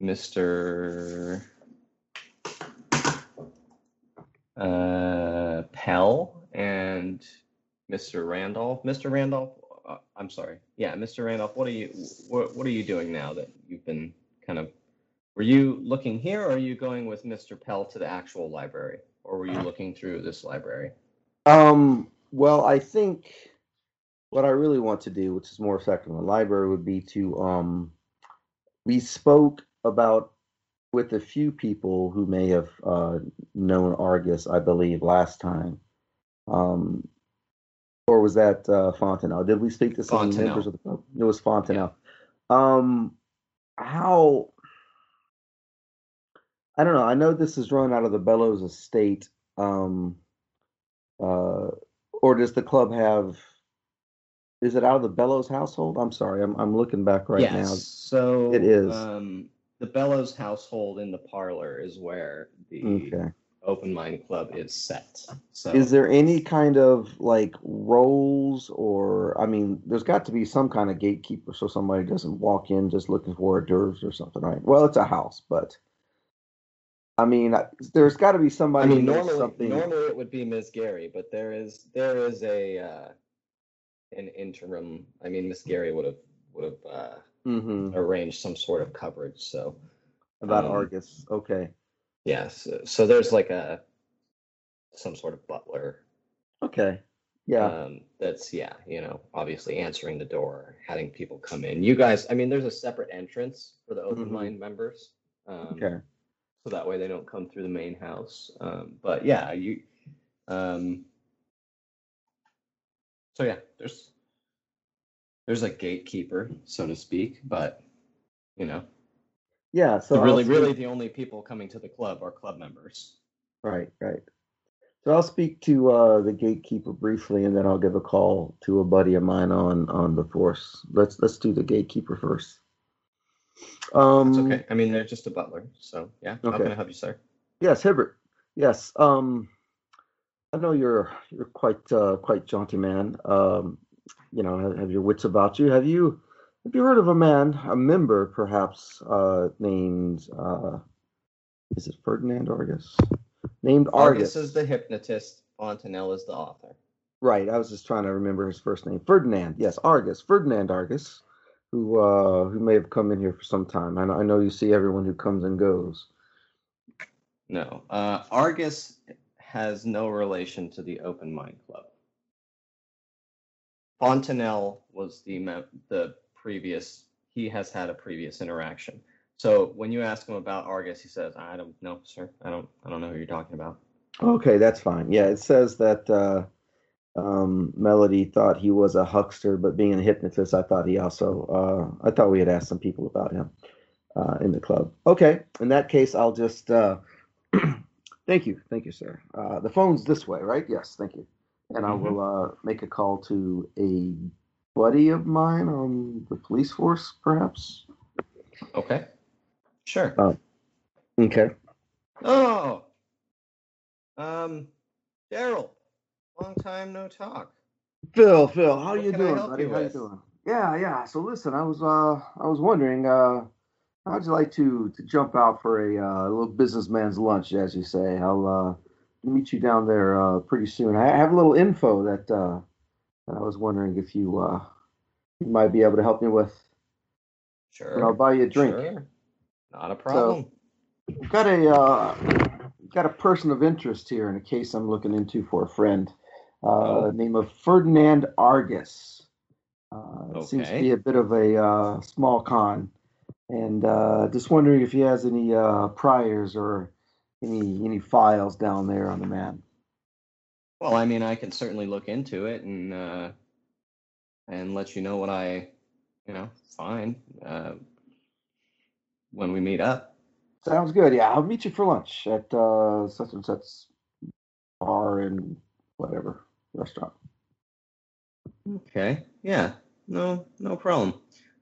Mr. Uh, Pell and Mr. Randolph. Mr. Randolph, uh, I'm sorry. Yeah, Mr. Randolph, what are you what, what are you doing now that you've been kind of were you looking here or are you going with Mr. Pell to the actual library or were you looking through this library? Um, well, I think what I really want to do, which is more effective in the library, would be to um, we spoke about with a few people who may have uh, known Argus, I believe, last time. Um, or was that uh, Fontenelle? Did we speak to some Fontenelle. members of the? It was Fontenelle. Um, how I don't know. I know this is run out of the Bellows estate. Um, uh, or does the club have? Is it out of the Bellows household? I'm sorry, I'm I'm looking back right now. yes. So It is. Um, the Bellows household in the parlor is where the. Okay. Open Mind Club is set. So Is there any kind of like roles, or I mean, there's got to be some kind of gatekeeper, so somebody doesn't walk in just looking for hors d'oeuvres or something, right? Well, it's a house, but I mean, there's got to be somebody. I mean, normally, something. normally it would be Miss Gary, but there is there is a uh, an interim. I mean, Miss Gary would have would have uh, mm-hmm. arranged some sort of coverage. So About Um, Argus. Okay. yes, so, so there's like a some sort of butler. Okay. Yeah. Um, that's yeah, you know, obviously answering the door, having people come in. You guys, I mean, there's a separate entrance for the open Mhm. mind members. Um, okay. So that way they don't come through the main house. Um, but yeah, you. Um, so yeah, there's there's a gatekeeper, so to speak, but you know, Yeah. So really, I'll really, the only people coming to the club are club members. Right. Right. So I'll speak to uh, the gatekeeper briefly, and then I'll give a call to a buddy of mine on on the force. Let's let's do the gatekeeper first. Um, It's okay. I mean, they're just a butler, so yeah. How can I help you, sir? Yes, Hibbert. Yes. Um, I know you're you're quite uh, quite jaunty man. Um, you know, have, have your wits about you. Have you have you heard of a man, a member perhaps, uh, named uh, is it Ferdinand Argus? Named Argus Argus. is the hypnotist. Fontanelle is the author. Right. I was just trying to remember his first name. Ferdinand. Yes, Argus. Ferdinand Argus, who uh, who may have come in here for some time. I know, I know you see everyone who comes and goes. No, uh, Argus has no relation to the Open Mind Club. Fontanelle was the the previous. He has had a previous interaction. So when you ask him about Argus, he says, "I don't know, sir. I don't. I don't know who you're talking about." Okay, that's fine. Yeah, it says that uh, um, Melody thought he was a huckster, but being a hypnotist, I thought he also. Uh, I thought we had asked some people about him uh, in the club. Okay, in that case, I'll just. Uh, thank you, thank you, sir. Uh, the phone's this way, right? Yes, thank you. And I Mhm. will uh, make a call to a buddy of mine on the police force, perhaps. Okay. Sure. Uh, Okay. Oh. Um, Daryl. Long time no talk. Phil, Phil, how What you doing, buddy? you how you doing? Yeah, yeah. So listen, I was uh I was wondering, uh how'd you like to to jump out for a uh, little businessman's lunch, as you say? I'll uh meet you down there uh pretty soon. I have a little info that uh that I was wondering if you uh you might be able to help me with. Sure. And I'll buy you a drink. Sure. Not a problem. I've got a uh, got a person of interest here in a case I'm looking into for a friend. Uh, Oh. name of Ferdinand Argus. Uh, it Seems to be a bit of a uh, small con, and uh, just wondering if he has any uh, priors or any any files down there on the man. Well, I mean, I can certainly look into it and uh, and let you know what I, you know, find uh, when we meet up. Sounds good. Yeah, I'll meet you for lunch at uh, such and such bar and whatever restaurant. Okay. Yeah. No. No problem.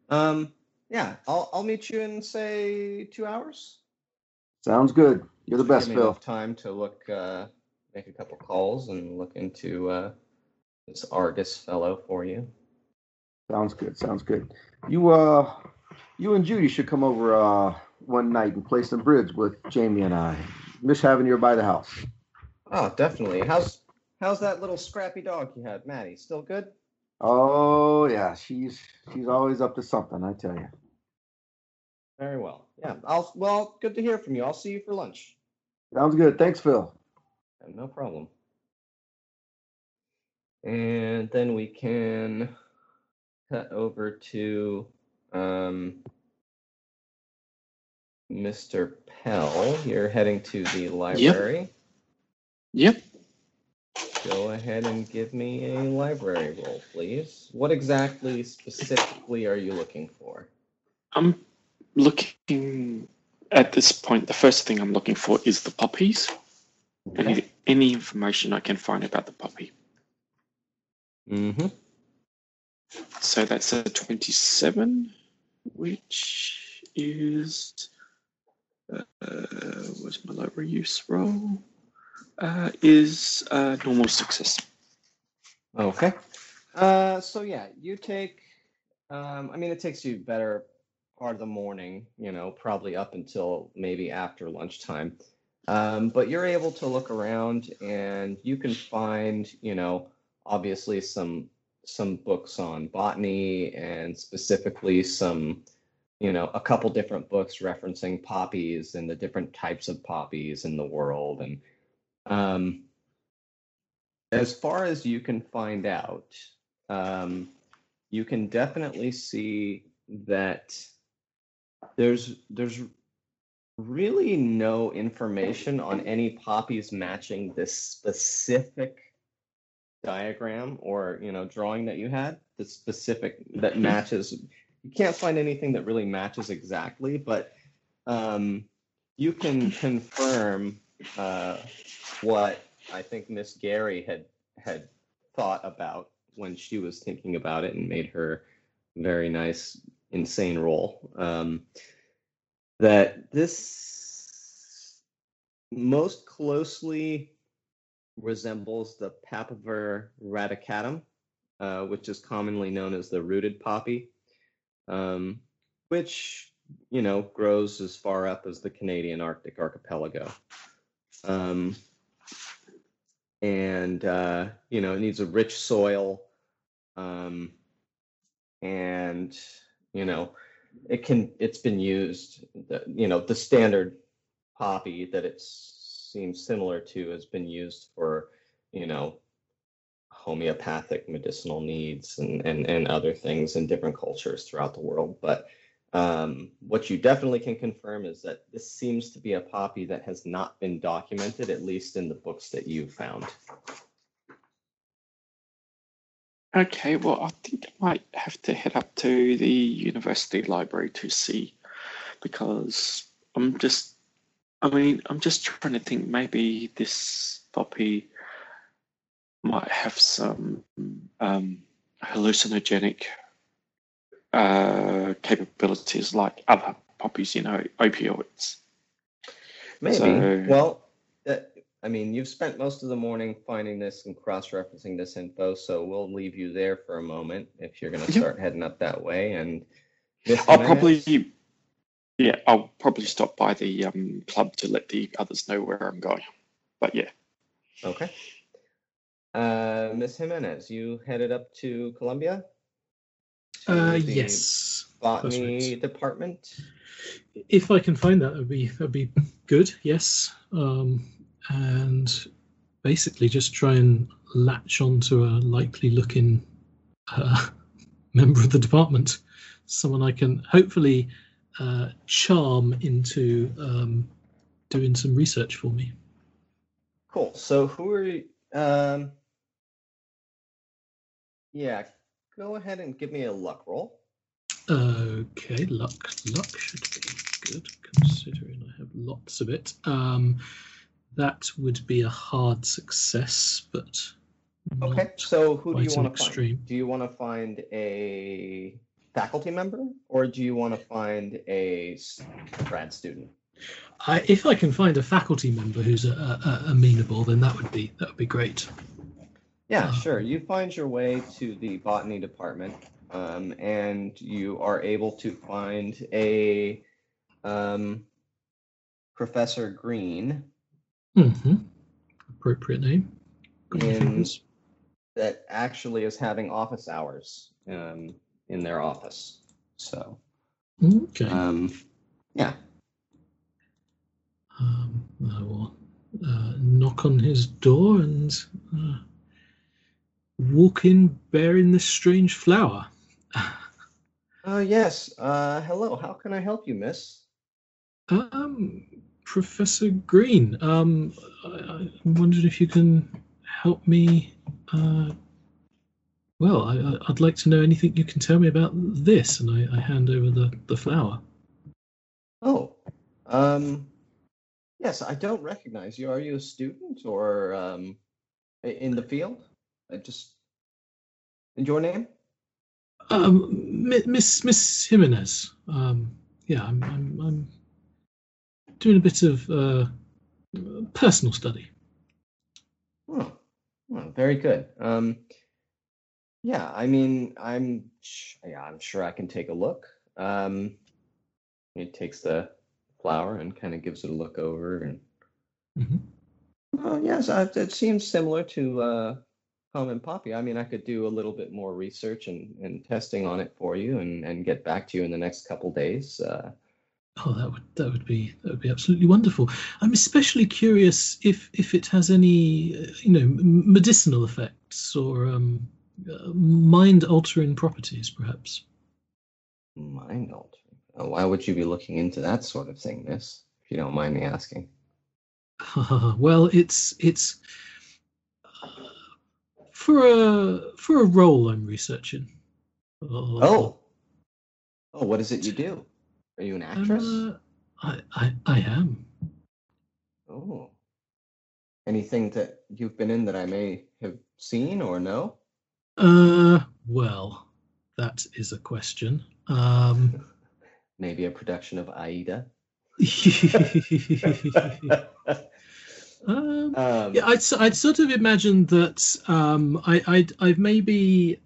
Um. Yeah. I'll I'll meet you in say two hours. Sounds good. You're the Should best, give me Phil. enough time to look, uh, make a couple calls and look into uh, this Argus fellow for you. Sounds good. Sounds good. You uh, you and Judy should come over uh one night and play some bridge with Jamie and I. Miss having you by the house. Oh, definitely. How's how's that little scrappy dog you had, Maddie? Still good? Oh yeah, she's she's always up to something. I tell you. Very well. Yeah. I'll. Well, good to hear from you. I'll see you for lunch. Sounds good. Thanks, Phil. No problem. And then we can cut over to um, Mr. Pell. You're heading to the library. Yep. Yep. Go ahead and give me a library roll, please. What exactly specifically are you looking for? I'm looking at this point. The first thing I'm looking for is the poppies. Any, any information I can find about the poppy. Mm-hmm. So that's a 27, which is uh, where's my library use roll? Uh, is uh, normal success. Okay. Uh, so yeah, you take. Um, I mean, it takes you better part of the morning. You know, probably up until maybe after lunchtime. Um, but you're able to look around, and you can find, you know, obviously some some books on botany, and specifically some, you know, a couple different books referencing poppies and the different types of poppies in the world, and um, as far as you can find out, um, you can definitely see that there's there's really no information on any poppies matching this specific diagram or you know drawing that you had the specific that matches. You can't find anything that really matches exactly but um, you can confirm uh, what I think Miss Gary had had thought about when she was thinking about it and made her very nice insane role. Um, that this most closely resembles the Papaver radicatum, uh, which is commonly known as the rooted poppy, um, which you know grows as far up as the Canadian Arctic archipelago. Um, and uh, you know it needs a rich soil, um, and you know it can it's been used. You know the standard poppy that it seems similar to has been used for you know homeopathic medicinal needs and, and, and other things in different cultures throughout the world. But um, what you definitely can confirm is that this seems to be a poppy that has not been documented, at least in the books that you found. Okay, well, I think I might have to head up to the university library to see because I'm just, I mean, I'm just trying to think maybe this poppy might have some um, hallucinogenic uh, capabilities like other poppies, you know, opioids. Maybe. So- well, that, I mean, you've spent most of the morning finding this and cross-referencing this info, so we'll leave you there for a moment if you're going to Yeah. start heading up that way. And I'll probably, yeah, I'll probably stop by the um, club to let the others know where I'm going. But yeah, Okay. Uh, Miss Jimenez, you headed up to Columbia? Uh, yes. Botany right. department? If I can find that, would be that'd be good. Yes, um, and basically just try and latch onto a likely-looking uh, member of the department, someone I can hopefully uh, charm into um, doing some research for me. Cool. So who are you? Um, yeah, go ahead and give me a luck roll. Okay, luck, luck should be good considering I have lots of it. Um, that would be a hard success, but Okay. So who do you want to find? Do you want to find a faculty member or do you want to find a grad student? I, if I can find a faculty member who's a, a, a amenable, then that would be that would be great. Yeah, Uh, sure. You find your way to the botany department, um, and you are able to find a um, Professor Green hmm Appropriate name. In that actually is having office hours um, in their office. So, Okay. um, yeah. Um, I will uh, knock on his door and uh, walk in bearing this strange flower. Uh, yes. Uh, hello. How can I help you, miss? Um, Professor Green, um, I, I'm wondering if you can help me. Uh, well, I, I- I'd like to know anything you can tell me about this, and I, I hand over the, the flower. Oh, um, yes, I don't recognize you. Are you a student or um, in the field? I just. And your name? Um, Miss Miss Jimenez. Um, yeah, I'm, I'm I'm doing a bit of uh, personal study. Oh, oh, very good. Um, yeah, I mean, I'm yeah, I'm sure I can take a look. Um, he takes the flower and kind of gives it a look over, and Mhm. oh yes, I, it seems similar to uh, common poppy. I mean, I could do a little bit more research and, and testing on it for you, and, and get back to you in the next couple days. Uh, Oh, that would that would be that would be absolutely wonderful. I'm especially curious if if it has any uh, you know medicinal effects or um, uh, mind altering properties, perhaps. mind altering. Oh, why would you be looking into that sort of thing, Miss? If you don't mind me asking. well, it's it's for a for a role I'm researching. Oh. Oh, what is it you do? Are you an actress? Uh, I, I I am. Oh. Anything that you've been in that I may have seen or know? Uh, well, that is a question. Um, Maybe a production of Aida. um, Um, yeah, I'd, I'd sort of imagined that um, I, I'd, I've maybe,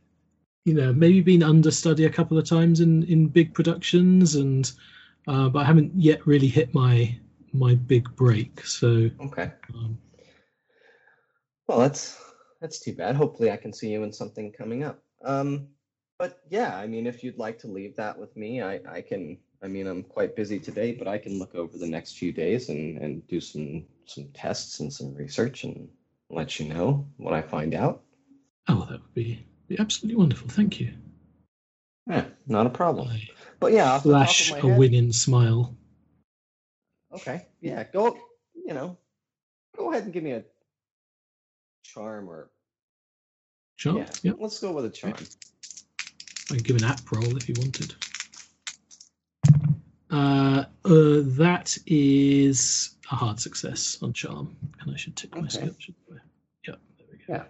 you know, maybe been understudy a couple of times in, in big productions, and uh, but I haven't yet really hit my my big break. So Okay. um, Well, that's that's too bad. Hopefully, I can see you in something coming up. Um, but yeah, I mean, if you'd like to leave that with me, I I can. I mean, I'm quite busy today, but I can look over the next few days and and do some some tests and some research and let you know what I find out. oh, that would be, be absolutely wonderful. Thank you. Yeah, not a problem. I But yeah, off the top of flash my a head- winning smile. Okay. Yeah. Go. You know, go ahead and give me a charm or Sure. yeah. Yep. Let's go with a charm. I can give an app roll if you wanted. Uh, uh, that is a hard success on charm, and I should tick my Okay. skill. Yeah, there we go. Yeah.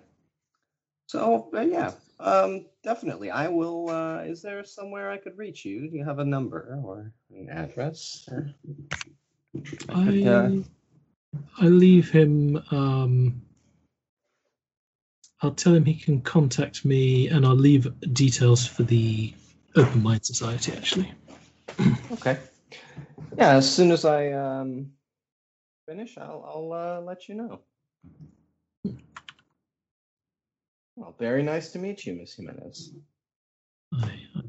So uh, yeah, um, definitely. I will. Uh, is there somewhere I could reach you? Do you have a number or an address? Or... I could, uh, I leave him. Um, I'll tell him he can contact me, and I'll leave details for the Open Mind Society. Actually, Okay. Yeah. As soon as I um, finish, I'll I'll uh, let you know. Well, very nice to meet you, Miss Jimenez. I, I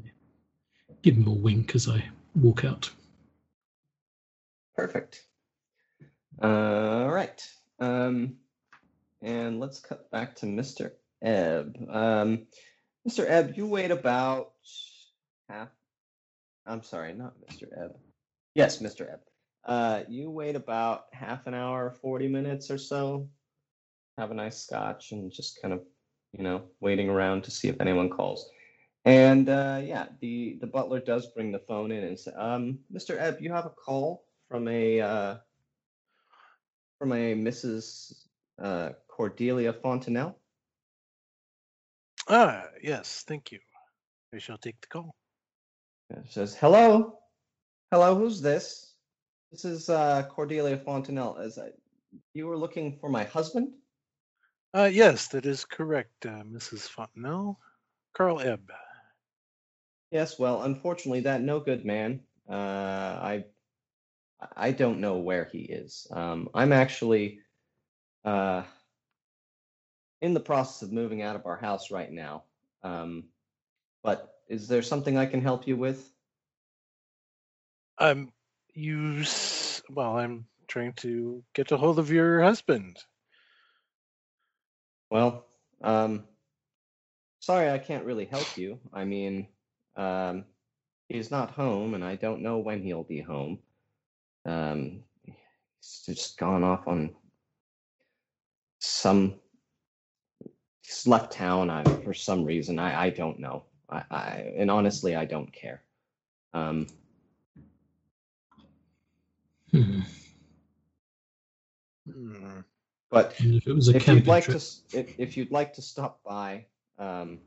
give him a wink as I walk out. Perfect. All right. Um, and let's cut back to Mr. Ebb. Um, Mr. Ebb, you wait about half. I'm sorry, not Mr. Ebb. Yes, Mr. Ebb. Uh, you wait about half an hour, 40 minutes or so. Have a nice scotch and just kind of, you know, waiting around to see if anyone calls. And uh, yeah, the the butler does bring the phone in and say, um, "Mr. Ebb, you have a call from a uh, from a Mrs. Uh, Cordelia Fontanelle." Ah, yes, thank you. I shall take the call. It says, "Hello, hello, who's this? This is uh, Cordelia Fontanelle. Is uh, you were looking for my husband?" Uh, yes, that is correct, uh, Mrs. Fontenelle. Carl Ebb. Yes, well, unfortunately, that no good man. Uh, I I don't know where he is. Um, I'm actually uh, in the process of moving out of our house right now. Um, but is there something I can help you with? Um, you, well, I'm trying to get a hold of your husband. Well, um, sorry, I can't really help you. I mean, um, he's not home, and I don't know when he'll be home. Um, he's just gone off on some. He's left town I, for some reason. I, I don't know. I, I and honestly, I don't care. Um, Hmm. Hmm. But And if it was a if you'd like trip, to, if, if you'd like to stop by, um,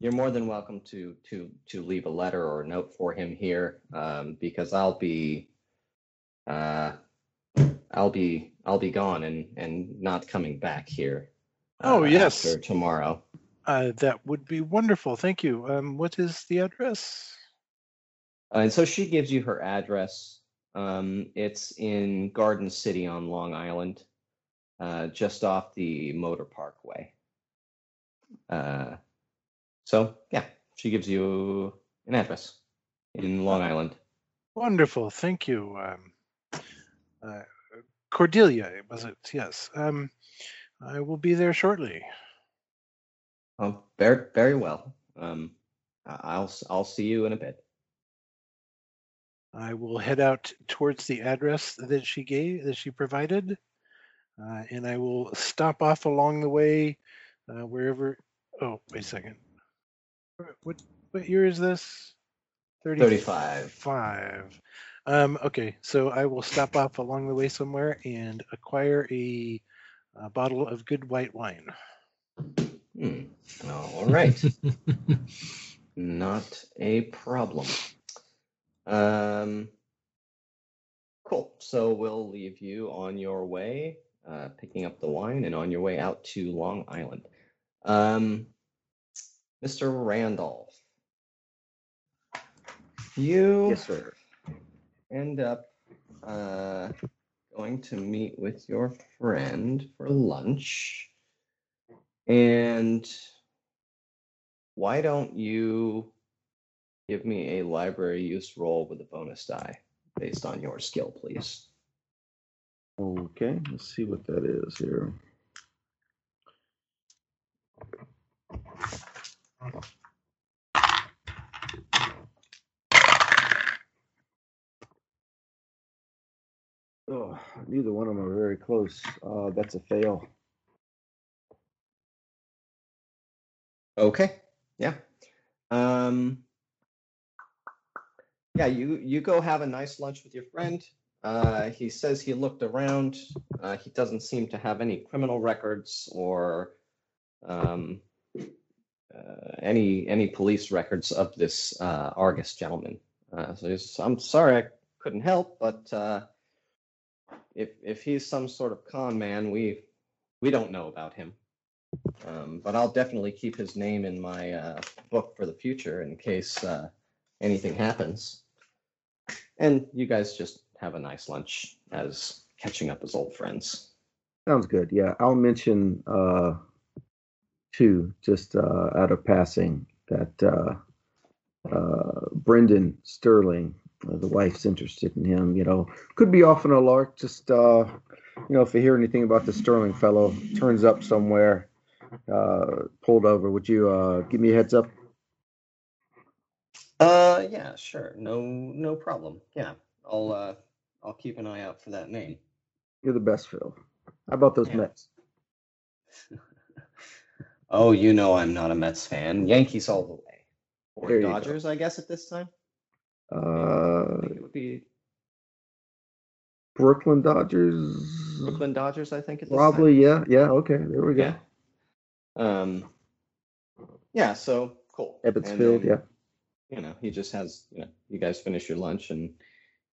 you're more than welcome to to to leave a letter or a note for him here, um, because I'll be, uh, I'll be I'll be gone and and not coming back here. Oh, uh, yes. after tomorrow. Uh, that would be wonderful. Thank you. Um, what is the address? Uh, and so she gives you her address. Um, it's in Garden City on Long Island, uh, just off the Motor Parkway. Uh, so yeah, she gives you an address in Long Island. Wonderful. Thank you. Um, uh, Cordelia, was it? Yes. Um, I will be there shortly. Oh, very very well. Um, I'll I'll see you in a bit. I will head out towards the address that she gave, that she provided, uh, and I will stop off along the way, uh, wherever. Oh, wait a second. What what, year is this? 35. Five. Um, okay, so I will stop off along the way somewhere and acquire a, a bottle of good white wine. Hmm. All right. Not a problem. Um, cool. So we'll leave you on your way, uh, picking up the wine, and on your way out to Long Island. Um, Mr. Randolph, you Yes, sir. end up uh, going to meet with your friend for lunch. And why don't you give me a library use roll with a bonus die based on your skill, please? Okay, let's see what that is here. Oh, neither one of them are very close. Uh, that's a fail. Okay. Yeah. Um Yeah, you you go have a nice lunch with your friend. Uh he says he looked around. Uh he doesn't seem to have any criminal records or um uh, any any police records of this uh Argus gentleman. Uh so I'm sorry I couldn't help, but uh if if he's some sort of con man, we we don't know about him. Um, but I'll definitely keep his name in my book for the future in case anything happens. And you guys just have a nice lunch as catching up as old friends. Sounds good. Yeah, I'll mention uh, two just uh, out of passing that uh, uh, Brendan Sterling, uh, the wife's interested in him. You know, could be off on a lark. Just uh, you know, if you hear anything about the Sterling fellow, turns up somewhere, uh, pulled over. Would you uh, give me a heads up? Uh, yeah, sure, no, no problem. Yeah, I'll uh, I'll keep an eye out for that name. You're the best, Phil. How about those Yeah. Mets? Oh, you know I'm not a Mets fan. Yankees all the way. Or There. Dodgers, I guess at this time. I Uh, think it would be Brooklyn Dodgers. Brooklyn Dodgers. I think Probably, time. yeah, yeah. Okay, there we go. Yeah. Um. Yeah. So cool. Ebbets Field, yeah. You know, he just has. You know, you guys finish your lunch, and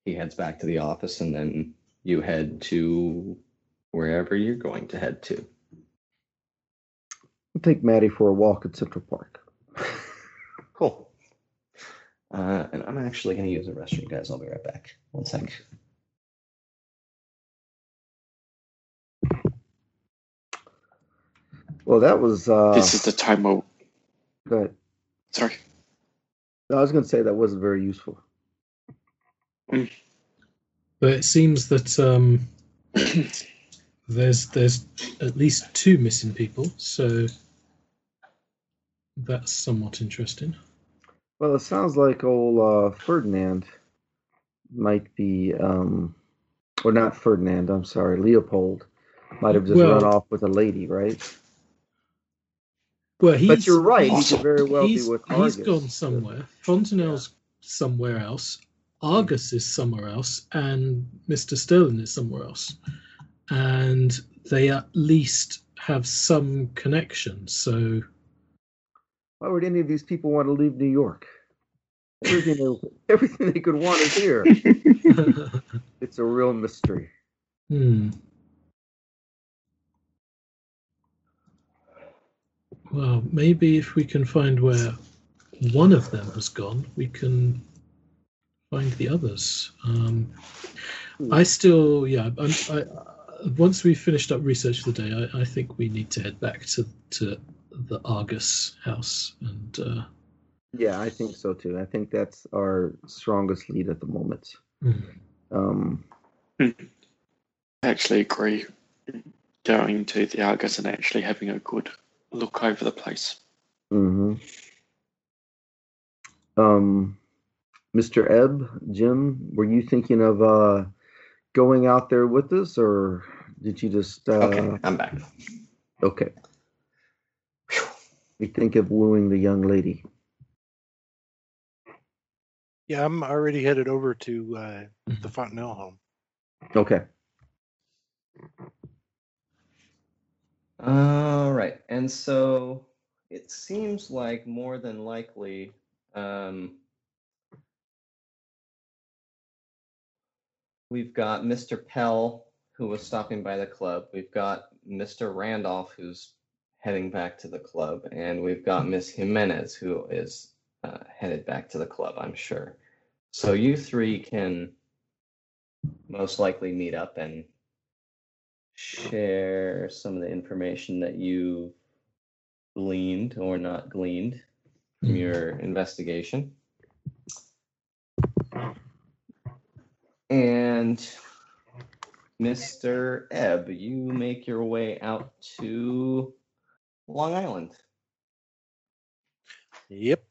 he heads back to the office, and then you head to wherever you're going to head to. I'll take Maddie for a walk at Central Park. Cool. Uh, and I'm actually going to use the restroom, guys. I'll be right back. One sec. Well, that was. Uh, this is the time. Oh, go ahead. sorry. I was going to say that wasn't very useful. but it seems that um, there's there's at least two missing people, so that's somewhat interesting. Well, it sounds like old uh, Ferdinand might be, um, or not Ferdinand. I'm sorry, Leopold might have just Well- run off with a lady, right? Well, he's, but you're right. He he's- could very well he's, be with he's Argus. gone somewhere. Fontenelle's somewhere else. Argus is somewhere else and Mr. Sterling is somewhere else. And they at least have some connection. So, Why would any of these people want to leave New York? Everything they, everything they could want is here. It's a real mystery. hmm. Well, maybe if we can find where one of them has gone, we can find the others. Um, I still, yeah. I'm, I, I, once we've finished up research for the day, I, I think we need to head back to to the Argus house and. Uh, Yeah, I think so too. I think that's our strongest lead at the moment. hmm. Um, I actually agree. Going to the Argus and actually having a good look over the place. hmm Um, Mr. Ebb, Jim, were you thinking of uh, going out there with us, or did you just? Uh, Okay, I'm back. okay. We think of wooing the young lady. Yeah, I'm already headed over to uh, the Fontenelle home. Okay. All right, and so it seems like more than likely, um, we've got Mr. Pell, who was stopping by the club. We've got Mr. Randolph, who's heading back to the club, and we've got Miss Jimenez, who is uh, headed back to the club, I'm sure. So you three can most likely meet up and share some of the information that you gleaned or not gleaned from Mhm. your investigation. And Mr. Ebb, you make your way out to Long Island. Yep.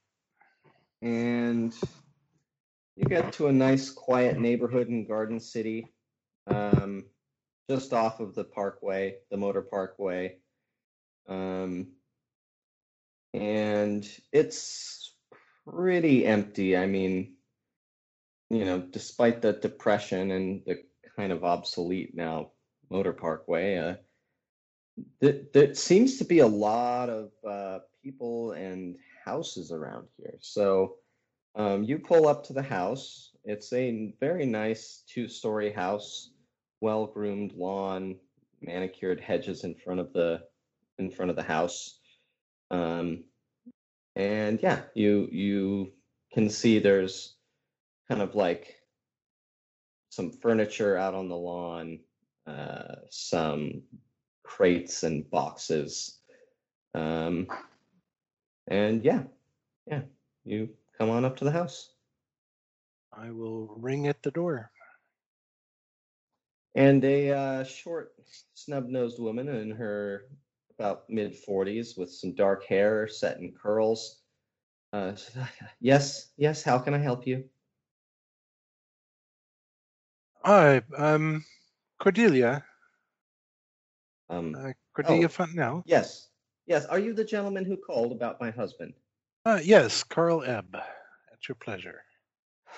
and you get to a nice quiet neighborhood in Garden City, um, just off of the parkway, the motor parkway. Um, and it's pretty empty. I mean, you know, despite the depression and the kind of obsolete now motor parkway, uh, there, there seems to be a lot of uh, people and houses around here. So um, you pull up to the house. It's a very nice two-story house, well-groomed lawn, manicured hedges in front of the in front of the house. Um, and yeah, you you can see there's kind of like some furniture out on the lawn, uh, some crates and boxes. Um, and yeah, yeah, you come on up to the house. I will ring at the door. And a uh, short, snub-nosed woman in her about mid 40s with some dark hair set in curls. Uh, yes, yes, how can I help you? Hi, um, Cordelia. Um, Uh, Cordelia Oh. Fontenelle. yes, yes, are you the gentleman who called about my husband? Uh, yes, Carl Ebb. At your pleasure.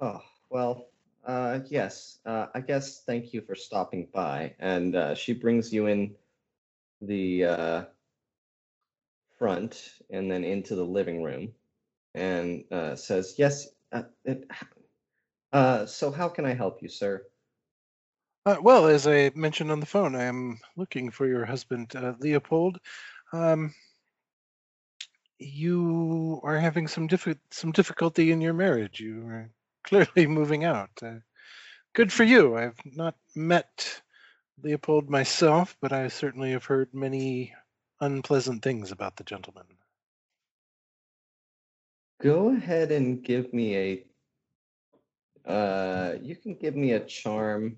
Oh, well, uh, yes. Uh, I guess thank you for stopping by. And uh, she brings you in the uh, front and then into the living room and uh, says, Yes, uh, it, so how can I help you, sir? Well, as I mentioned on the phone, I am looking for your husband, Leopold. Um, you are having some diffi- some difficulty in your marriage. You are clearly moving out. Uh, good for you. I've not met Leopold myself, but I certainly have heard many unpleasant things about the gentleman. Go ahead and give me a. Uh, you can give me a charm,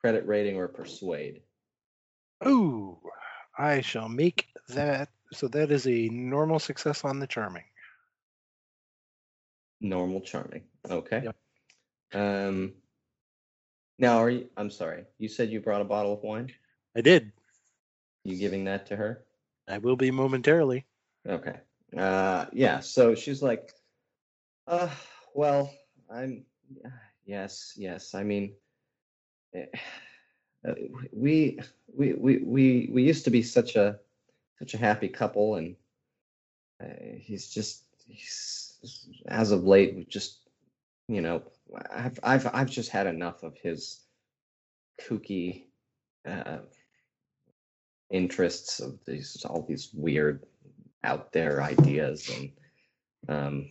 credit rating, or persuade. Oh, I shall make that. So that is a normal success on the charming. Normal charming. Okay. Yep. Um. Now, are you? I'm sorry. You said you brought a bottle of wine. I did. You giving that to her? I will be momentarily. Okay. Uh. Yeah. So she's like, uh. Well. I'm. Yes, yes. I mean, eh, uh, we we we we we used to be such a such a happy couple, and uh, he's just he's as of late we've just you know I've I've I've just had enough of his kooky uh, interests of these all these weird out there ideas and um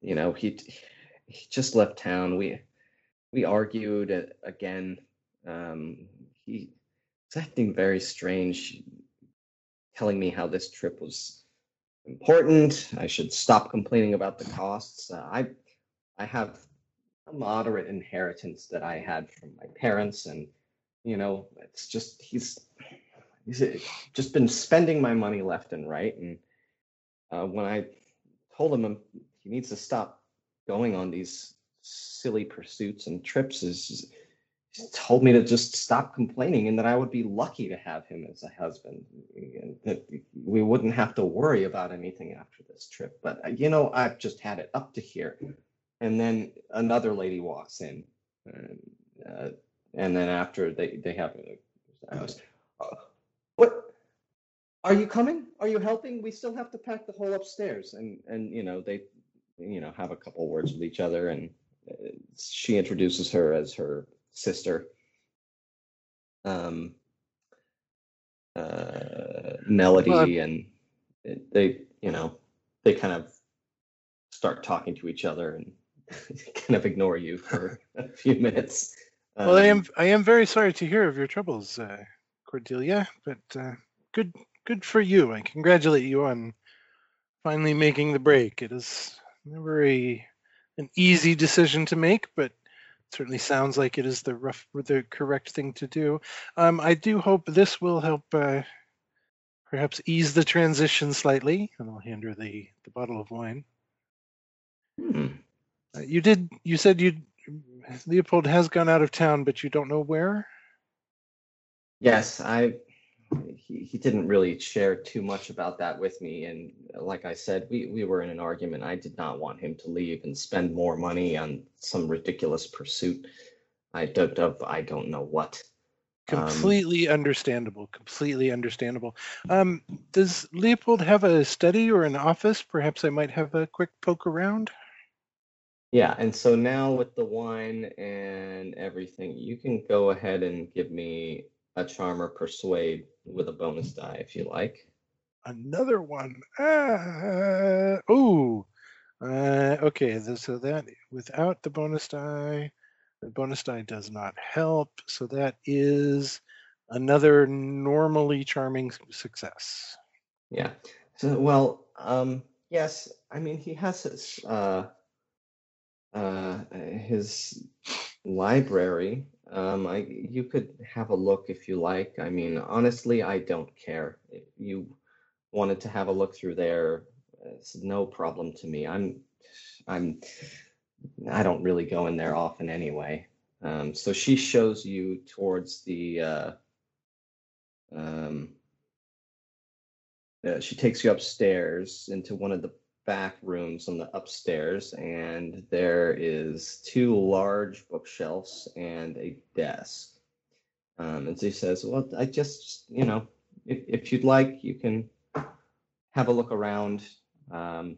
you know he he just left town. We we argued again. Um he was acting very strange telling me how this trip was important. I should stop complaining about the costs. Uh, i i have a moderate inheritance that i had from my parents and you know it's just he's he's uh, just been spending my money left and right and uh, when i told him um, he needs to stop going on these silly pursuits and trips is told me to just stop complaining and that I would be lucky to have him as a husband. And that we wouldn't have to worry about anything after this trip. But uh, you know I've just had it up to here. And then another lady walks in and, uh, and then after they they have was, uh, what? Are you coming? Are you helping? We still have to pack the whole upstairs. And and you know they you know have a couple words with each other and uh, she introduces her as her sister um uh melody Well, and they you know they kind of start talking to each other and kind of ignore you for a few minutes Well, I am Um, I am very sorry to hear of your troubles, uh, Cordelia. But uh, good good for you. I congratulate you on finally making the break. It is never a an easy decision to make, but certainly sounds like it is the rough the correct thing to do. Um, I do hope this will help uh, perhaps ease the transition slightly. And I'll hand her the the bottle of wine. hmm. Uh, you did you said you Leopold has gone out of town, but you don't know where. Yes, I he, he didn't really share too much about that with me and like I said we we were in an argument I did not want him to leave and spend more money on some ridiculous pursuit I don't I don't know what Um, Completely understandable. Completely understandable. Um, does Leopold have a study or an office? Perhaps I might have a quick poke around. yeah and so now with the wine and everything you can go ahead and give me a charm or persuade with a bonus die if you like Another one. Ah, oh. Uh, okay. So that without the bonus die, the bonus die does not help. So that is another normally charming success. Yeah. So, well, um, yes, I mean, he has his uh, uh, his library. Um, I you could have a look if you like. I mean, honestly, I don't care. If you wanted to have a look through there, it's no problem to me. I'm I'm I don't really go in there often anyway. Um, so she shows you towards the uh, um, uh, she takes you upstairs into one of the back rooms on the upstairs, and there is two large bookshelves and a desk. Um, and she says, "Well, I just, you know, if if you'd like, you can have a look around. Um,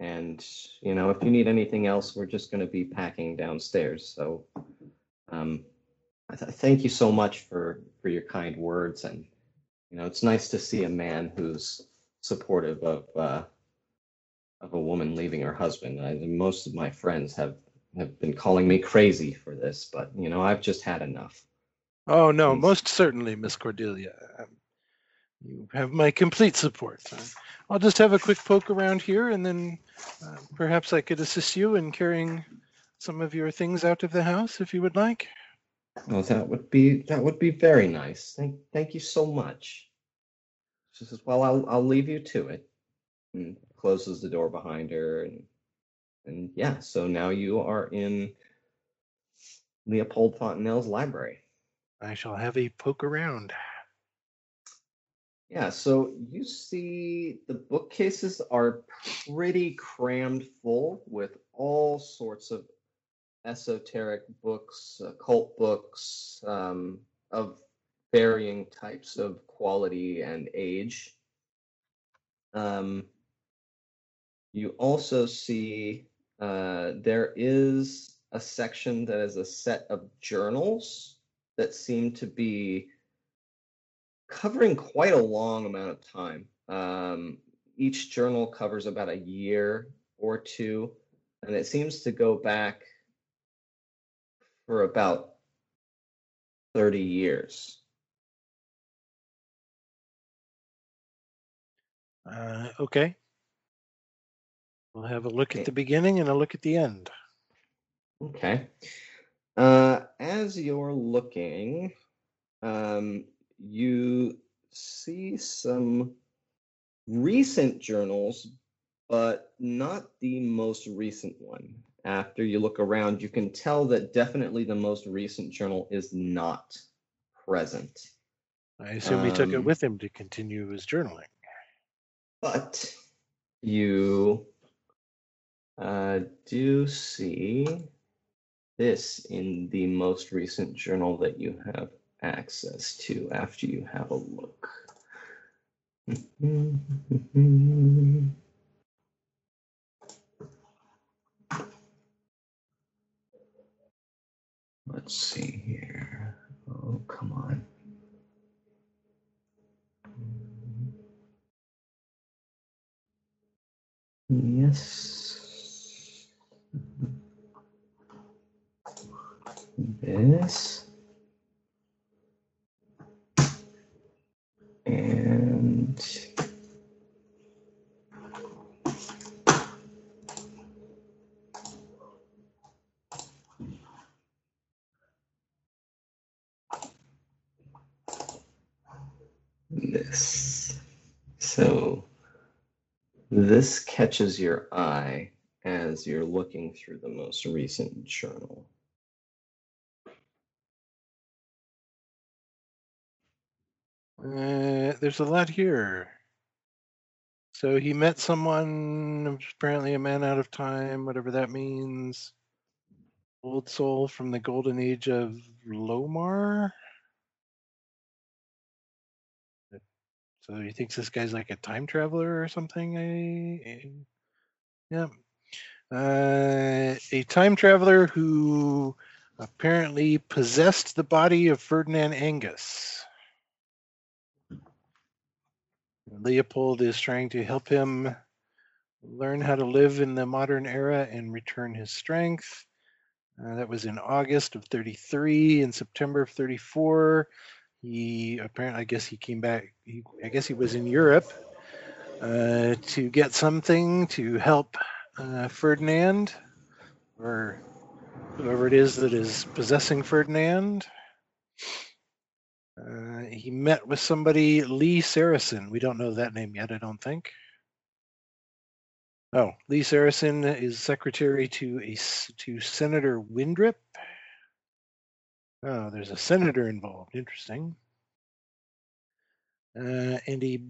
and you know, if you need anything else, we're just going to be packing downstairs. So, um, I th- thank you so much for for your kind words and." You know, it's nice to see a man who's supportive of uh, of a woman leaving her husband. I, most of my friends have have been calling me crazy for this, but you know, I've just had enough. Oh no, most certainly, Miss Cordelia. Um, you have my complete support. I'll just have a quick poke around here, and then uh, perhaps I could assist you in carrying some of your things out of the house, if you would like. Well, that would be that would be very nice. Thank thank you so much. She says, "Well, I'll I'll leave you to it," and closes the door behind her. And and yeah, so now you are in Leopold Fontenelle's library. I shall have a poke around. Yeah, so you see the bookcases are pretty crammed full with all sorts of esoteric books, occult books um, of varying types of quality and age. Um, you also see uh, there is a section that is a set of journals that seem to be covering quite a long amount of time. Um, each journal covers about a year or two, and it seems to go back for about 30 years. Uh, okay. We'll have a look at the beginning and a look at the end. Okay. Uh, as you're looking, um, you see some recent journals, but not the most recent one. After you look around, you can tell that definitely the most recent journal is not present. I assume he took it Um, with him to continue his journaling. But you uh, do see this in the most recent journal that you have access to after you have a look. Let's see here. Oh, come on. Yes. This. And this. So this catches your eye as you're looking through the most recent journal. Uh, there's a lot here. So he met someone, apparently a man out of time, whatever that means. Old soul from the golden age of Lomar. So he thinks this guy's like a time traveler or something. I, I- yeah. Uh, a time traveler who apparently possessed the body of Ferdinand Argus. Leopold is trying to help him learn how to live in the modern era and return his strength. Uh, that was in August of 33. In September of 34, he apparently, I guess he came back, he, I guess he was in Europe uh, to get something to help uh, Ferdinand or whoever it is that is possessing Ferdinand. Uh, he met with somebody, Lee Sarason. We don't know that name yet, I don't think. Oh, Lee Sarason is secretary to a to Senator Windrip. Oh, there's a senator involved. Interesting. Uh, and a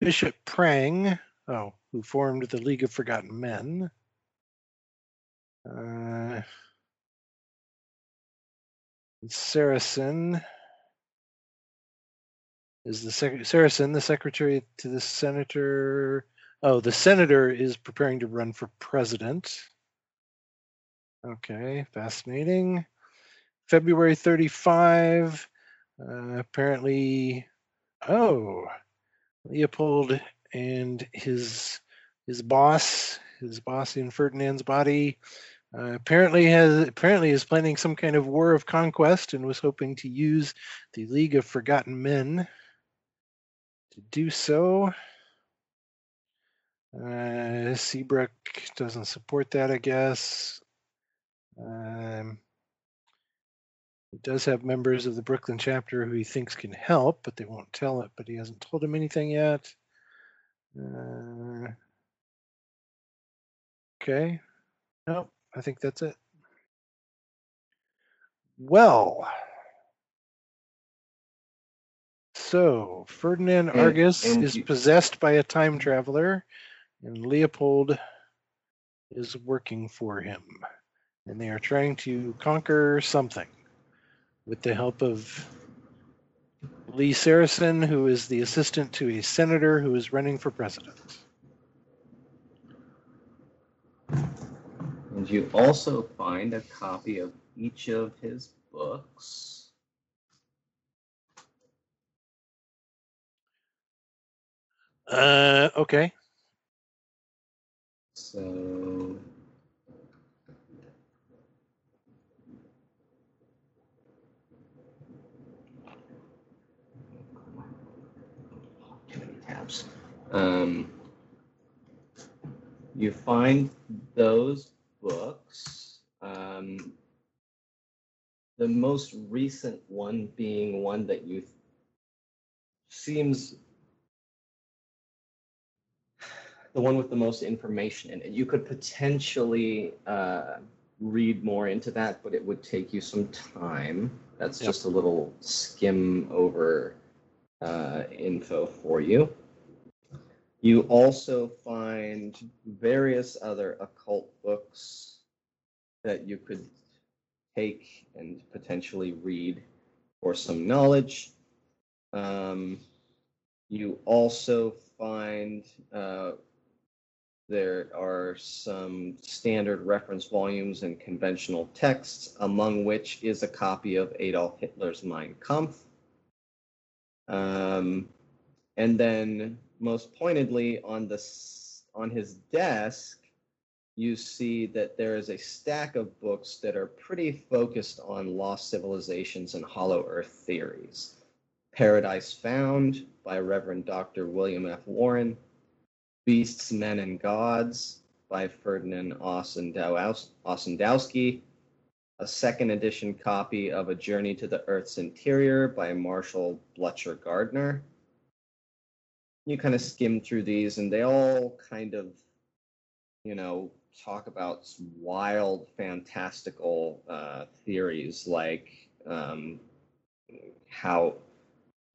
Bishop Prang, oh, who formed the League of Forgotten Men. Uh, Sarason is the sec- Sarason, the secretary to the senator. Oh, the senator is preparing to run for president. Okay, fascinating. February 35. Uh, apparently, oh, Leopold and his his boss, his boss in Ferdinand's body, uh, apparently has apparently is planning some kind of war of conquest and was hoping to use the League of Forgotten Men to do so. Uh, Seabrook doesn't support that, I guess. Um, he does have members of the Brooklyn chapter who he thinks can help, but they won't tell it. But he hasn't told him anything yet. Uh, okay. Nope. I think that's it. Well. So Ferdinand And- Argus and is you- possessed by a time traveler, and Leopold is working for him. and they are trying to conquer something with the help of Lee Sarason, who is the assistant to a senator who is running for president. And you also find a copy of each of his books. Uh, okay. So Um, you find those books. Um, the most recent one being one that you seems the one with the most information in it. You could potentially uh, read more into that, but it would take you some time. That's Yep. just a little skim over uh, info for you. You also find various other occult books that you could take and potentially read for some knowledge. Um, you also find uh, there are some standard reference volumes and conventional texts, among which is a copy of Adolf Hitler's Mein Kampf. Um, and then, most pointedly, on the on his desk, you see that there is a stack of books that are pretty focused on lost civilizations and Hollow Earth theories. Paradise Found by Reverend Dr. William F. Warren, Beasts, Men, and Gods by Ferdinand Ossendowski, a second edition copy of A Journey to the Earth's Interior by Marshall Blutcher Gardner. You kind of skim through these, and they all kind of, you know, talk about wild, fantastical uh, theories like um, how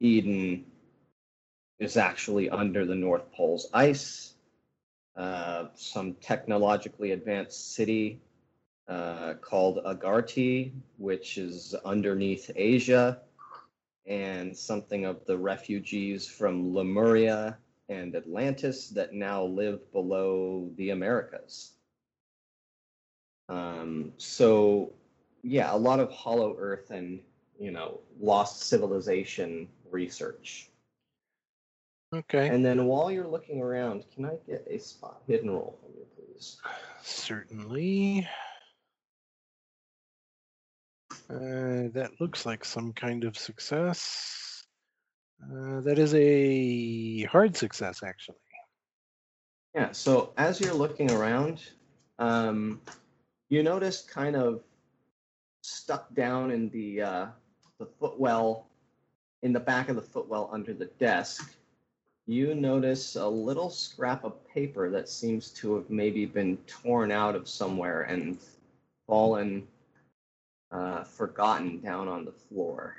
Eden is actually under the North Pole's ice. Uh, some technologically advanced city uh, called Agarti, which is underneath Asia, and something of the refugees from Lemuria and Atlantis that now live below the Americas. Um, so, yeah, a lot of Hollow Earth and you know lost civilization research. Okay. And then while you're looking around, can I get a spot hidden roll from you, please? Certainly. Uh, that looks like some kind of success. Uh, that is a hard success, actually. Yeah, so as you're looking around, um, you notice kind of stuck down in the uh, the footwell, in the back of the footwell under the desk, you notice a little scrap of paper that seems to have maybe been torn out of somewhere and fallen, uh, forgotten down on the floor.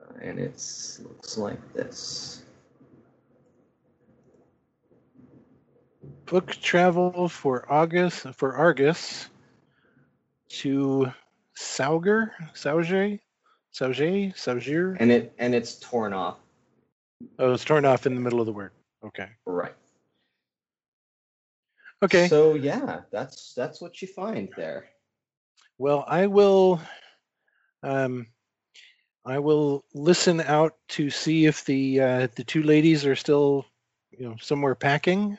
Uh, and it looks like this. Book travel for August for Argus to Sauger, Sauger, Sauger, Sauger. And it and it's torn off. Oh, it's torn off in the middle of the word. Okay. Right. Okay. So yeah, that's that's what you find there. Well, I will. Um, I will listen out to see if the uh, the two ladies are still, you know, somewhere packing.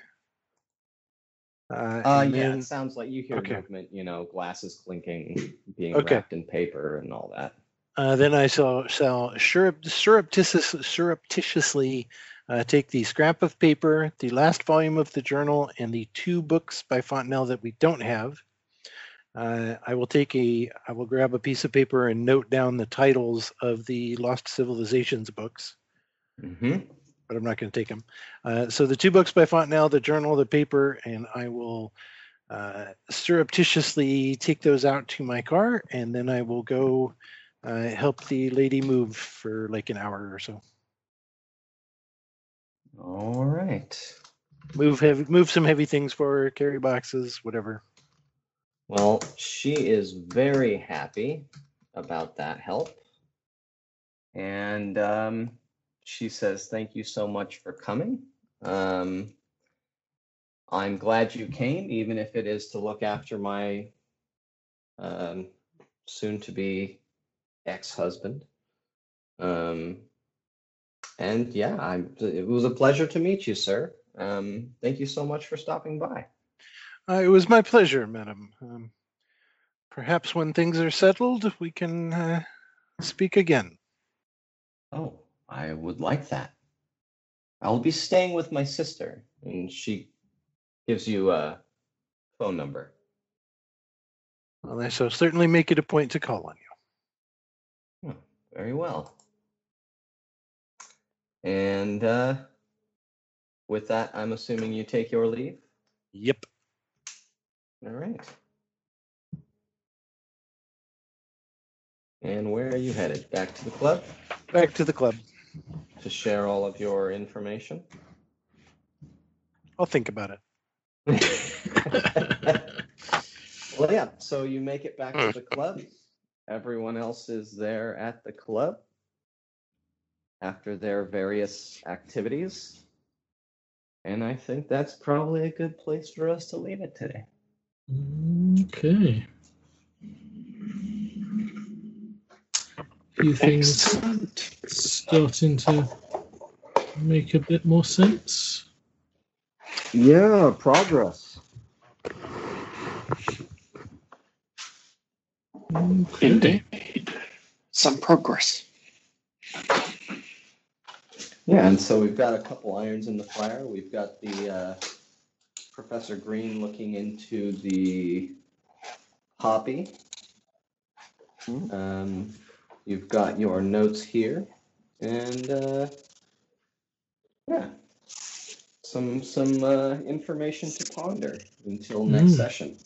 Uh, Uh, yeah, then- it sounds like you hear okay. movement. You know, glasses clinking, being Okay. wrapped in paper, and all that. Uh, then I shall shall surrep- surreptitious, surreptitiously uh, take the scrap of paper, the last volume of the journal, and the two books by Fontenelle that we don't have. Uh, I will take a, I will grab a piece of paper and note down the titles of the Lost Civilizations books, Mm-hmm. but I'm not going to take them. Uh, so the two books by Fontenelle, the journal, the paper, and I will uh, surreptitiously take those out to my car, and then I will go uh, help the lady move for like an hour or so. All right. Move heavy, move some heavy things for her, carry boxes, whatever. Well, she is very happy about that help. And um, she says, Thank you so much for coming. Um, I'm glad you came, even if it is to look after my um, soon to be ex husband. Um, and yeah, I, it was a pleasure to meet you, sir. Um, thank you so much for stopping by. Uh, it was my pleasure, madam. Um, perhaps when things are settled, we can uh, speak again. Oh, I would like that. I'll be staying with my sister, and she gives you a phone number. Well, I shall certainly make it a point to call on you. Very well. And uh, with that, I'm assuming you take your leave. Yep. All right. And where are you headed? Back to the club Back to the club. to share all of your information? I'll think about it. well, yeah. So you make it back to the hmm. club. Everyone else is there at the club after their various activities. And I think that's probably a good place for us to leave it today. Okay. A few things Excellent. starting to make a bit more sense. Yeah, progress. Okay. Indeed. Some progress. Yeah, and so we've got a couple irons in the fire. We've got the uh, Professor Green looking into the poppy. Um, you've got your notes here, and uh, yeah, some some uh, information to ponder until next Mm. session.